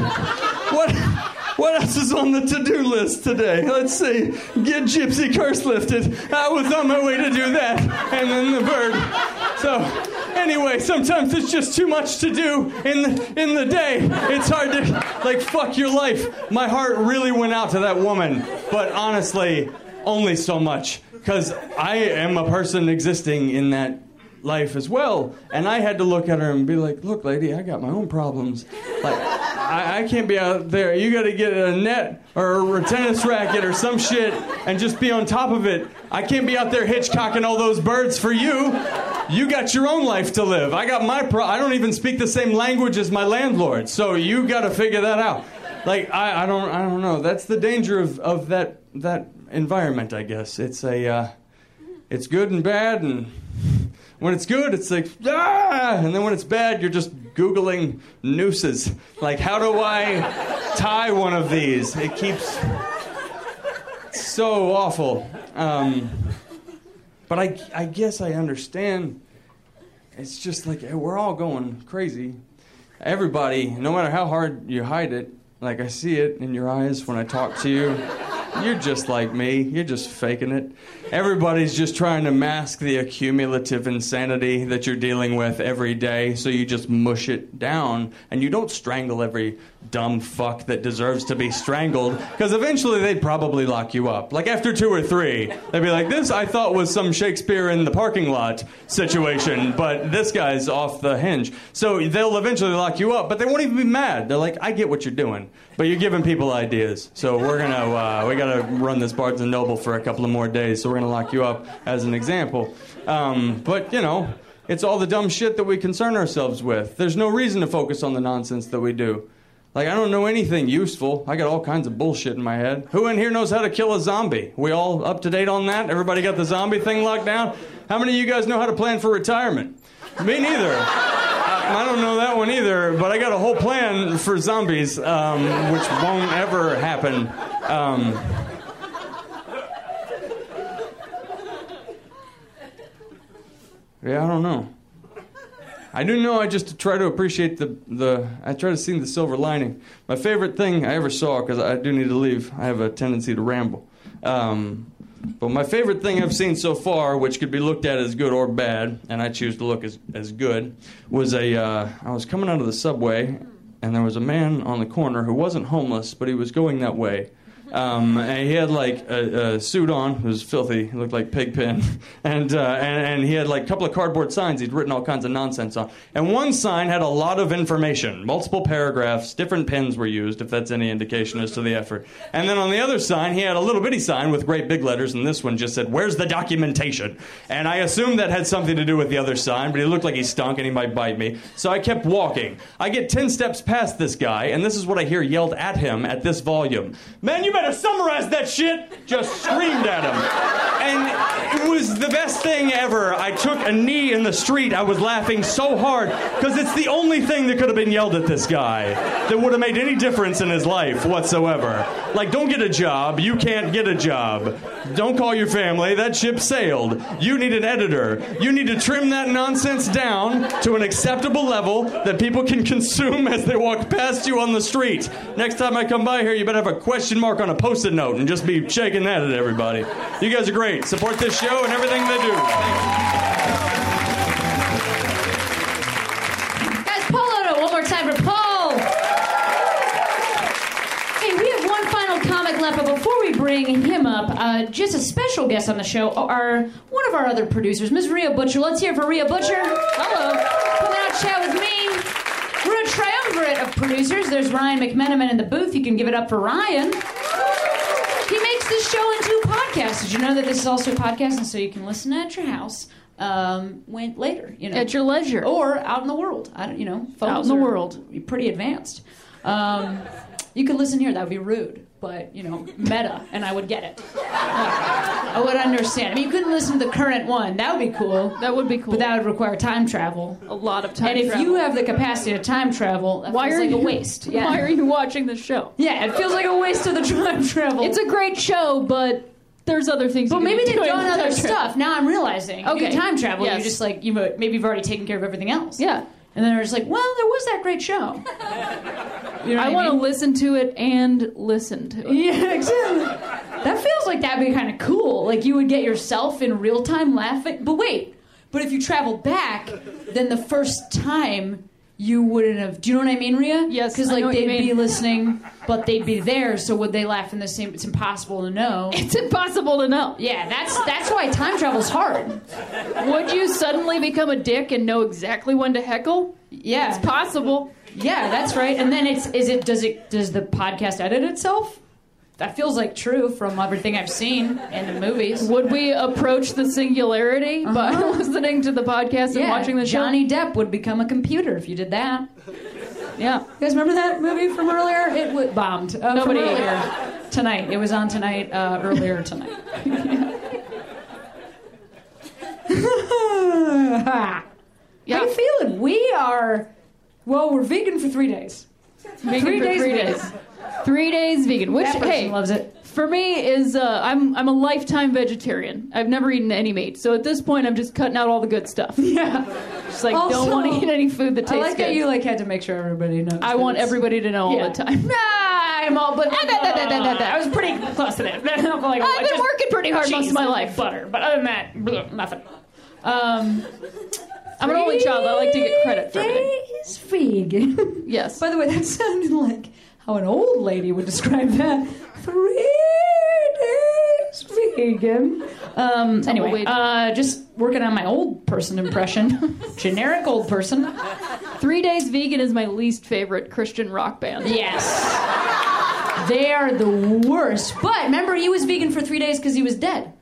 What? What else is on the to-do list today? Let's see. Get Gypsy Curse lifted. I was on my way to do that, and then the bird. So, anyway, sometimes it's just too much to do in the, in the day. It's hard to like fuck your life. My heart really went out to that woman, but honestly, only so much because I am a person existing in that life as well. And I had to look at her and be like, look, lady, I got my own problems. Like, I, I can't be out there. You got to get a net or a tennis racket or some shit and just be on top of it. I can't be out there hitchcocking all those birds for you. You got your own life to live. I got my pro. I don't even speak the same language as my landlord, so you got to figure that out. Like I, I don't, I don't know. That's the danger of, of that that environment. I guess it's a, uh, it's good and bad, and when it's good, it's like ah, and then when it's bad, you're just googling nooses. Like how do I tie one of these? It keeps so awful. Um, but I, I guess I understand. It's just like we're all going crazy. Everybody, no matter how hard you hide it, like I see it in your eyes when I talk to you. You're just like me. You're just faking it. Everybody's just trying to mask the accumulative insanity that you're dealing with every day, so you just mush it down and you don't strangle every dumb fuck that deserves to be strangled, because eventually they'd probably lock you up. Like after two or three, they'd be like, This I thought was some Shakespeare in the parking lot situation, but this guy's off the hinge. So they'll eventually lock you up, but they won't even be mad. They're like, I get what you're doing, but you're giving people ideas. So we're gonna, uh, we gotta run this Barnes and Noble for a couple of more days, so we're gonna lock you up as an example. Um, but, you know, it's all the dumb shit that we concern ourselves with. There's no reason to focus on the nonsense that we do. Like, I don't know anything useful. I got all kinds of bullshit in my head. Who in here knows how to kill a zombie? We all up to date on that? Everybody got the zombie thing locked down? How many of you guys know how to plan for retirement? Me neither. I, don't know that one either, but I got a whole plan for zombies, um, which won't ever happen. Um, yeah, I don't know. I do know I just try to appreciate the, the I try to see the silver lining. My favorite thing I ever saw, because I do need to leave, I have a tendency to ramble. Um, but my favorite thing I've seen so far, which could be looked at as good or bad, and I choose to look as, as good, was a uh, I was coming out of the subway, and there was a man on the corner who wasn't homeless, but he was going that way. Um, and he had like a, a suit on. It was filthy. It looked like Pigpen. And, uh, and, and he had like a couple of cardboard signs he'd written all kinds of nonsense on. And one sign had a lot of information, multiple paragraphs, different pens were used, if that's any indication as to the effort. And then on the other sign, he had a little bitty sign with great big letters, and this one just said, Where's the documentation? And I assumed that had something to do with the other sign, but he looked like he stunk and he might bite me. So I kept walking. I get 10 steps past this guy, and this is what I hear yelled at him at this volume Man, you better summarize that shit! Just screamed at him. And it was the best thing ever. I took a knee in the street. I was laughing so hard because it's the only thing that could have been yelled at this guy that would have made any difference in his life whatsoever. Like, don't get a job. You can't get a job. Don't call your family. That ship sailed. You need an editor. You need to trim that nonsense down to an acceptable level that people can consume as they walk past you on the street. Next time I come by here, you better have a question mark on on a post-it note and just be shaking that at everybody. You guys are great. Support this show and everything they do. Guys, Paul Otto, one more time for Paul. Hey, we have one final comic left, but before we bring him up, uh, just a special guest on the show, are one of our other producers, Ms. Ria Butcher. Let's hear for Ria Butcher. Hello, coming out chat with me. We're a triumvirate of producers. There's Ryan McMenamin in the booth. You can give it up for Ryan podcast. Did you know that this is also a podcast, and so you can listen at your house um, when later, you know, At your leisure. or out in the world. I don't, you know, Out in the world. pretty advanced. Um, you could listen here. That would be rude, but you know, meta, and I would get it. I would understand. I mean, you couldn't listen to the current one. That would be cool. That would be cool. But that would require time travel. a lot of time. and if travel. you have the capacity to time travel, that why feels are like you a waste. Yeah. Why are you watching the show? Yeah, it feels like a waste of the time travel. It's a great show, but there's other things. But you maybe they've do done other stuff. Now I'm realizing. Okay. You time travel. Yes. You're just like you uh, maybe you've already taken care of everything else. Yeah. And then they're just like, well, there was that great show. You know I what want to listen to it and listen to it. Yeah, exactly. That feels like that'd be kind of cool. Like you would get yourself in real time laughing. But wait, but if you travel back, then the first time you wouldn't have. Do you know what I mean, Rhea? Yes, Because like they'd be listening, but they'd be there. So would they laugh in the same? It's impossible to know. It's impossible to know. Yeah, that's that's why time travel's hard. Would you suddenly become a dick and know exactly when to heckle? Yeah, It's possible. Yeah, that's right. And then it's is it does it does the podcast edit itself? That feels like true from everything I've seen in the movies. Would we approach the singularity by Uh-huh. listening to the podcast and Yeah, watching the show? Johnny Depp would become a computer if you did that. Yeah. You guys remember that movie from earlier? It w- bombed. Uh, Nobody- earlier tonight. It was on tonight uh, earlier tonight. How Yeah. you feeling? We are. Well, we're vegan for three days. Vegan Three days three vegan. days. Three days vegan. Which hey loves it. For me is uh, I'm I'm a lifetime vegetarian. I've never eaten any meat, so at this point I'm just cutting out all the good stuff. Yeah. Just like Also, don't want to eat any food that tastes. Good. I like good. that you like had to make sure everybody knows. I want everybody to know all the time. Nah, I'm all but I was pretty close to that. like, I've been just working pretty hard most of my life. butter, but other than that, bleh, nothing. Um, I'm an only child. I like to get credit for everything. Days vegan. Yes. By the way, that sounded like how an old lady would describe that. Three days vegan. Um, anyway, uh, just working on my old person impression. Generic old person. Three Days Vegan is my least favorite Christian rock band. Yes. They are the worst. But remember, he was vegan for three days because he was dead.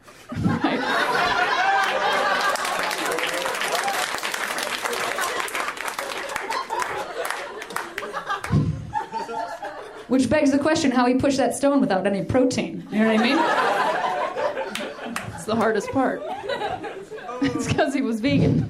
Which begs the question how he pushed that stone without any protein. You know what I mean? It's the hardest part. it's because he was vegan.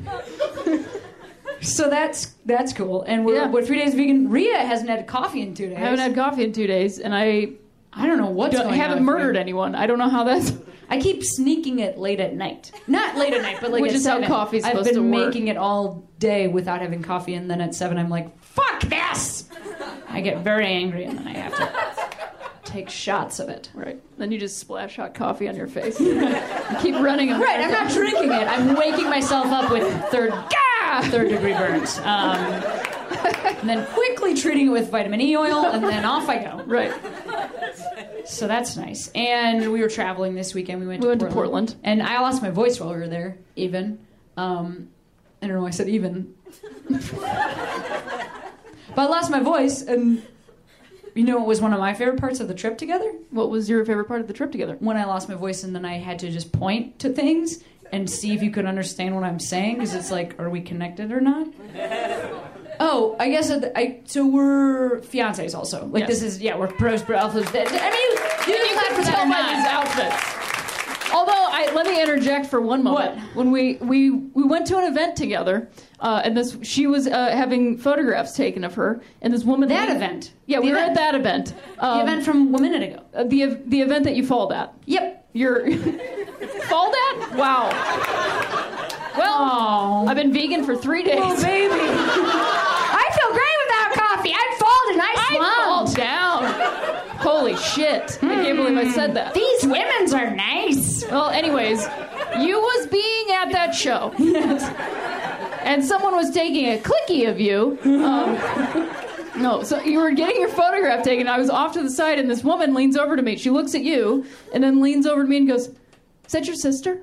So that's that's cool. And we're, Yeah. we're three days vegan. Rhea hasn't had coffee in two days. I haven't had coffee in two days, and I I don't know what's don't, going on. I haven't murdered me. anyone. I don't know how that's. I keep sneaking it late at night. Not late at night, but like Which is how seven. coffee's I've supposed been to work. making it all day without having coffee, and then at seven, I'm like, "Fuck this!" I get very angry, and then I have to take shots of it. Right. Then you just splash hot coffee on your face. You keep running. a Right, I'm not drinking it. I'm waking myself up with third third degree burns, um, and then quickly treating it with vitamin E oil, and then off I go. Right. So that's nice. And we were traveling this weekend. We went, We to, went to Portland. Portland. And I lost my voice while we were there, even. Um, I don't know why I said even. but I lost my voice, and you know what was one of my favorite parts of the trip together? What was your favorite part of the trip together? When I lost my voice, and then I had to just point to things and see if you could understand what I'm saying, because it's like, are we connected or not? Oh, I guess that I, so we're fiancés also. Like Yes. this is yeah, we're pros, bro, alphas. I mean, you, you, You can can tell by these outfits. Although, I, let me interject for one moment. What? When we, we, we went to an event together, uh, and this she was uh, having photographs taken of her, and this woman. That event. Yeah, The we were event. at that event. The Um, event from a minute ago. uh, the the event that you followed at. Yep. You're followed at? Wow. Well, I've been vegan for three days. oh baby. I feel great without coffee. I fall and I I fall slumped. down. Holy shit! I can't believe I said that. These women's are nice. Well, anyways, you was being at that show. and someone was taking a clicky of you. Um, No, so you were getting your photograph taken. I was off to the side, and this woman leans over to me. She looks at you, and then leans over to me and goes, "Is that your sister?"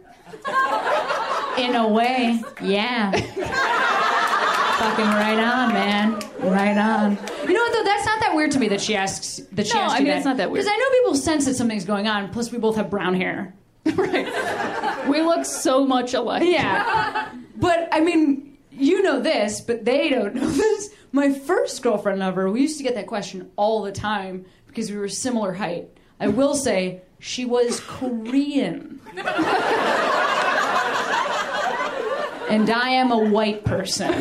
In a way, yeah. Fucking right on, man. Right on. You know what though? That's not that weird to me that she asks that she No, asks I mean, that. it's not that weird. Because I know people sense that something's going on. Plus, we both have brown hair. We look so much alike. Yeah. But I mean, you know this, but they don't know this. My first girlfriend ever, we used to get that question all the time because we were similar height. I will say she was Korean. and I am a white person.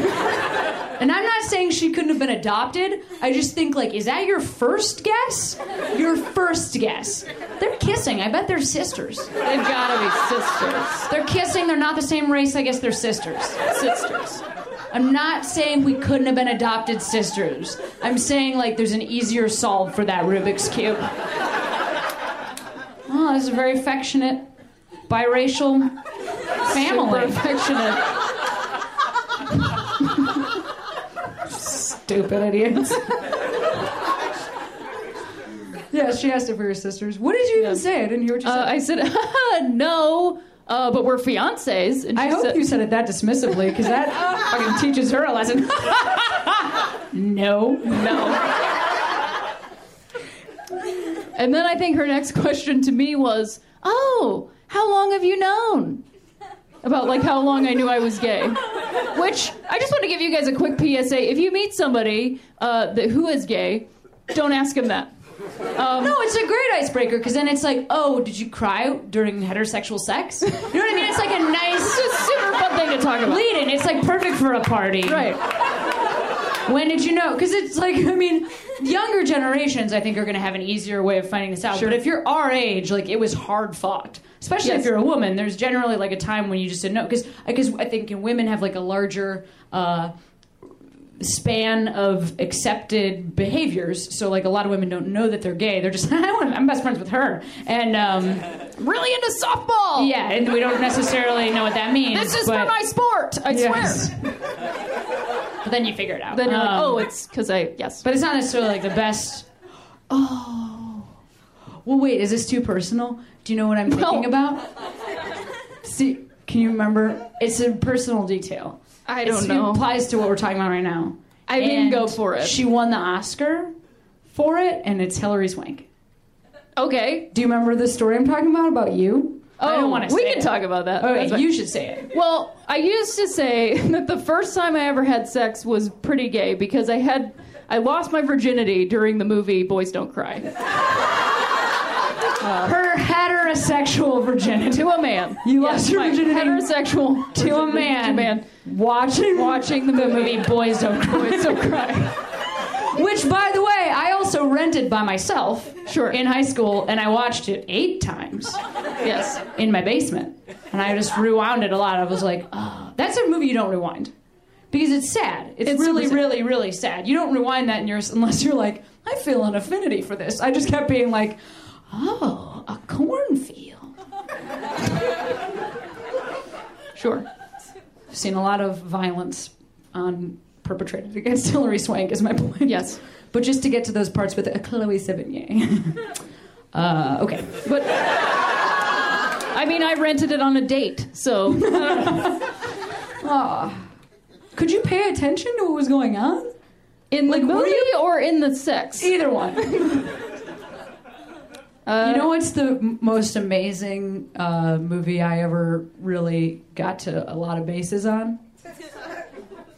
And I'm not saying she couldn't have been adopted. I just think like, is that your first guess? Your first guess. They're kissing. I bet they're sisters. They've got to be sisters. They're kissing. They're not the same race. I guess they're sisters. Sisters. I'm not saying we couldn't have been adopted sisters. I'm saying like there's an easier solve for that Rubik's cube. Oh, this is a very affectionate, biracial family. Super affectionate. Stupid idiots. yeah, she asked if we were sisters. What did you even say? I didn't hear what you said. Uh, I said, no, uh, but we're fiancés. And I hope said, you said it that dismissively because that fucking teaches her a lesson. no. No. And then I think her next question to me was, "Oh, how long have you known?" About like how long I knew I was gay. Which I just want to give you guys a quick PSA: if you meet somebody uh, that, who is gay, don't ask him that. Um, No, it's a great icebreaker because then it's like, oh, did you cry during heterosexual sex? You know what I mean? It's like a nice, super fun thing to talk about. lead in. It's like perfect for a party. Right. When did you know? Because it's like, I mean, younger generations, I think, are going to have an easier way of finding this out. Sure. But if you're our age, like, it was hard fought. Especially if you're a woman, there's generally like a time when you just didn't know. Because I think women have like a larger. Uh, span of accepted behaviors so like a lot of women don't know that they're gay they're just I want, i'm best friends with her and um, Really into softball. yeah and we don't necessarily know what that means This is but, for my sport. I Yes. swear. but then you figure it out Then you're like, Um, oh, it's because I yes. but it's not necessarily like the best oh well wait is this too personal do you know what i'm thinking about see can you remember it's a personal detail I don't know. It applies to what we're talking about right now. I mean, And go for it. She won the Oscar for it, and it's Hilary Swank. Okay. Do you remember the story I'm talking about about you? Oh, I don't oh, want to. we can it. talk about that. Oh, okay, you should say it. Well, I used to say that the first time I ever had sex was pretty gay because I had I lost my virginity during the movie Boys Don't Cry uh. Her heterosexual virginity to a man. You Yes, lost your virginity heterosexual to a man. To a man watching watching the the movie movie Boys Don't Cry. Boys Don't Cry. Which, by the way, also rented by myself. Sure. In high school, and I watched it eight times Yes. in my basement, and I just rewound it a lot. I was like, oh, that's a movie you don't rewind because it's sad. It's, It's really, sad. really, really sad. You don't rewind that in yours unless you're like, I feel an affinity for this. I just kept being like, oh, a cornfield. Sure. I've seen a lot of violence on perpetrated against Hilary Swank. Is my point? Yes. But just to get to those parts with uh, Chloe Sevigny. uh, okay. But I mean, I rented it on a date, so Could you pay attention to what was going on? in the Like, were movie you- or in the sex. Either one. Uh, you know what's the m- most amazing uh, movie I ever really got to a lot of bases on?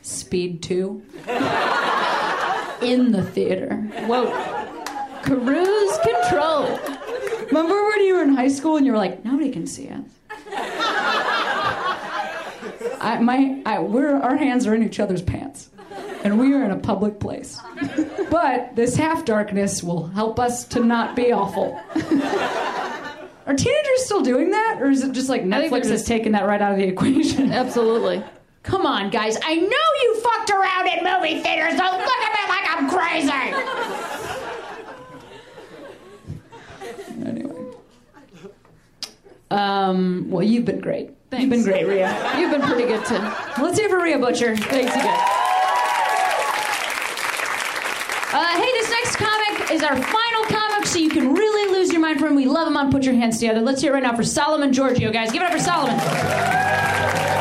Speed 2. In the theater. Whoa. Cruise control. Remember when you were in high school and you were like, nobody can see us? I, my, I, we're, our hands are in each other's pants, and we are in a public place. But this half darkness will help us to not be awful. Are teenagers still doing that, or is it just like Netflix they're has taken that right out of the equation? Absolutely. Come on, guys! I know you fucked around in movie theaters. Don't look at me like I'm crazy. anyway. Um, well, you've been great. You've been great, Rhea. You've been pretty good too. Let's hear it for Rhea Butcher. Thanks again. Uh, hey, this next comic is our final comic, so you can really lose your mind for him. We love him on Put Your Hands Together. Let's hear it right now for Solomon Georgio, guys. Give it up for Solomon.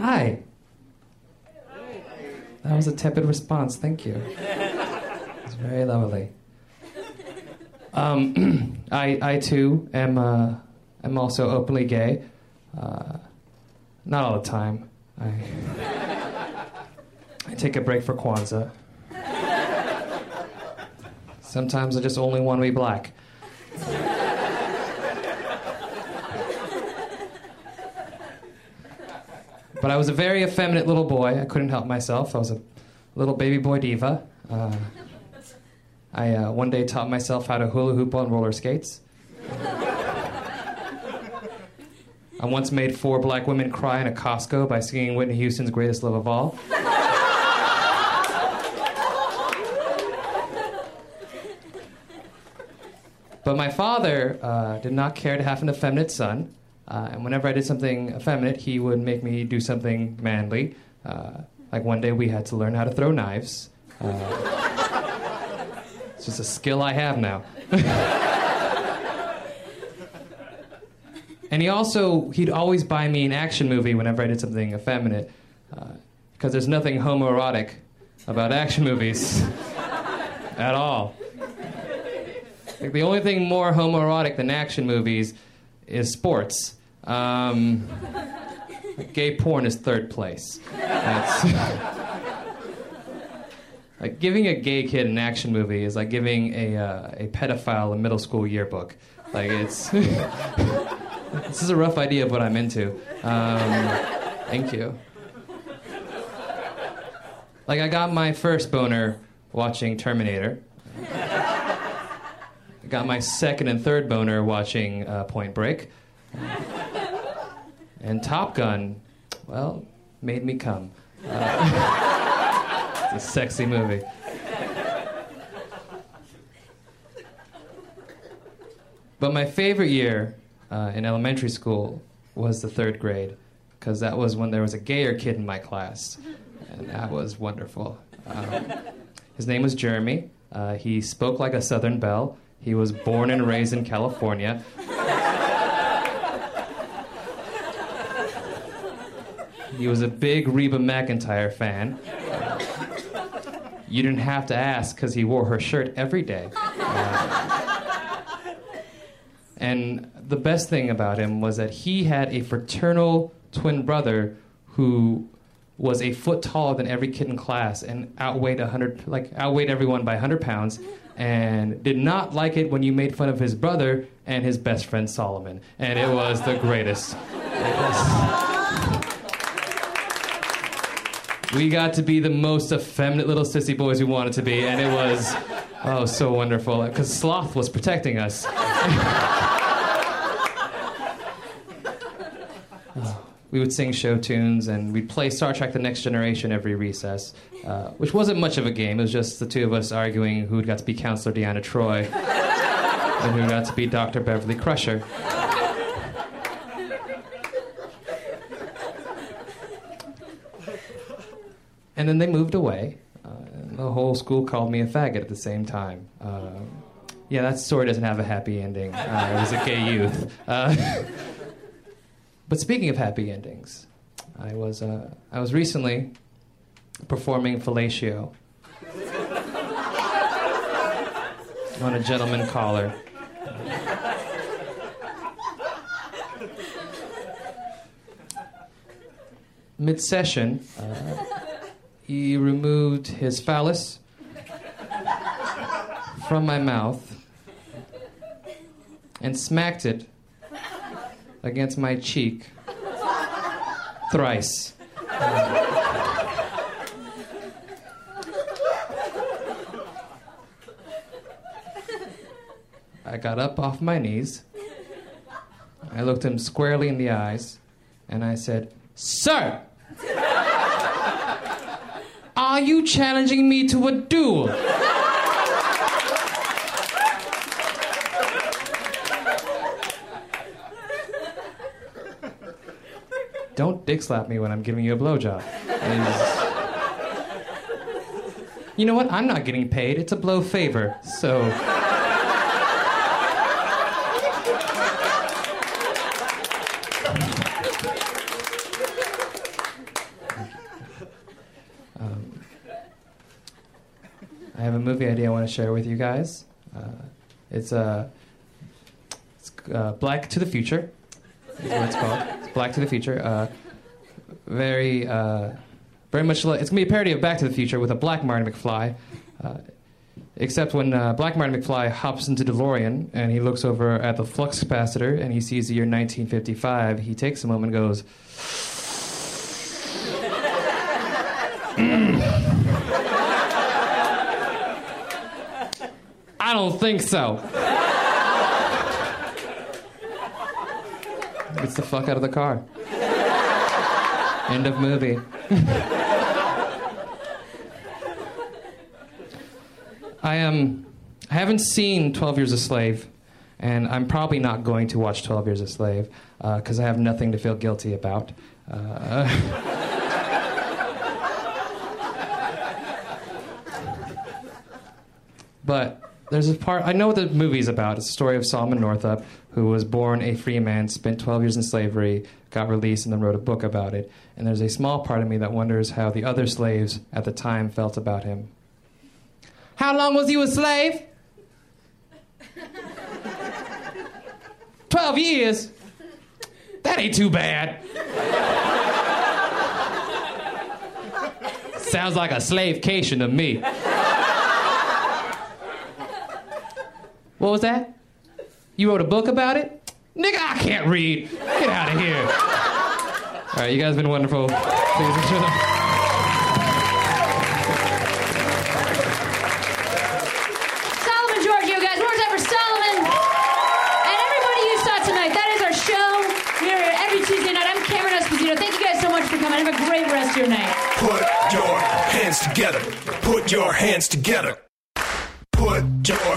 Hi. That was a tepid response. Thank you. It's very lovely. Um, I, I too am, uh, am also openly gay. Uh, not all the time. I, I take a break for Kwanzaa. Sometimes I just only want to be black. But I was a very effeminate little boy. I couldn't help myself. I was a little baby boy diva. Uh, I uh, one day taught myself how to hula hoop on roller skates. I once made four black women cry in a Costco by singing Whitney Houston's Greatest Love of All. But my father uh, did not care to have an effeminate son. Uh, and whenever I did something effeminate, he would make me do something manly. Uh, like one day we had to learn how to throw knives. Uh, it's just a skill I have now. and he also, he'd always buy me an action movie whenever I did something effeminate. Because there's nothing homoerotic about action movies at all. Like, the only thing more homoerotic than action movies is sports. Um, gay porn is third place. Like giving a gay kid an action movie is like giving a uh, a pedophile a middle school yearbook. Like it's this is a rough idea of what I'm into. Um, thank you. Like I got my first boner watching Terminator. I got my second and third boner watching uh, Point Break. And Top Gun, well, made me come. Uh, it's a sexy movie. But my favorite year uh, in elementary school was the third grade, because that was when there was a gayer kid in my class, and that was wonderful. Um, his name was Jeremy. Uh, he spoke like a Southern belle. He was born and raised in California. He was a big Reba McEntire fan. You didn't have to ask because he wore her shirt every day. Uh, and the best thing about him was that he had a fraternal twin brother who was a foot taller than every kid in class and outweighed 100 like outweighed everyone by 100 pounds and did not like it when you made fun of his brother and his best friend Solomon and it was the greatest we got to be the most effeminate little sissy boys we wanted to be, and it was oh so wonderful because Sloth was protecting us. We would sing show tunes and we'd play Star Trek: The Next Generation every recess, uh, which wasn't much of a game. It was just the two of us arguing who got to be Counselor Deanna Troy and who got to be Dr. Beverly Crusher. And then they moved away. Uh, the whole school called me a faggot at the same time. Uh, yeah, that story doesn't have a happy ending. Uh, I was a gay youth. Uh, but speaking of happy endings, I was, uh, I was recently performing fellatio on a gentleman caller. Mid session, uh, he removed his phallus from my mouth and smacked it against my cheek thrice. I got up off my knees. I looked him squarely in the eyes and I said, Sir! Are you challenging me to a duel? don't dick slap me when I'm giving you a blowjob. You know what? I'm not getting paid. It's a blow favor. So. Um, I have a movie idea I want to share with you guys. Uh, it's uh, it's uh, Black to the Future. Is what it's called. It's Black to the Future. Very, very much. Like, it's gonna be a parody of Back to the Future with a black Marty McFly. Uh, except when uh, Black Marty McFly hops into DeLorean and he looks over at the flux capacitor and he sees the year 1955, he takes a moment and goes. I don't think so. Gets the fuck out of the car. End of movie. I am. I haven't seen Twelve Years a Slave, and I'm probably not going to watch Twelve Years a Slave because I have nothing to feel guilty about. Uh, but there's a part I know what the movie's about. It's a story of Solomon Northup, who was born a free man, spent 12 years in slavery, got released, and then wrote a book about it. And there's a small part of me that wonders how the other slaves at the time felt about him. How long was you a slave? 12 years? That ain't too bad. Sounds like a slavecation to me. What was that? You wrote a book about it? Nigga, I can't read. Get out of here. All right, you guys have been wonderful. Please enjoy. Solomon Georgio, guys. One more time for Solomon. And everybody you saw tonight, that is our show. We're here every Tuesday night. I'm Cameron Esposito. Thank you guys so much for coming. Have a great rest of your night. Put your hands together. Put your hands together. Put your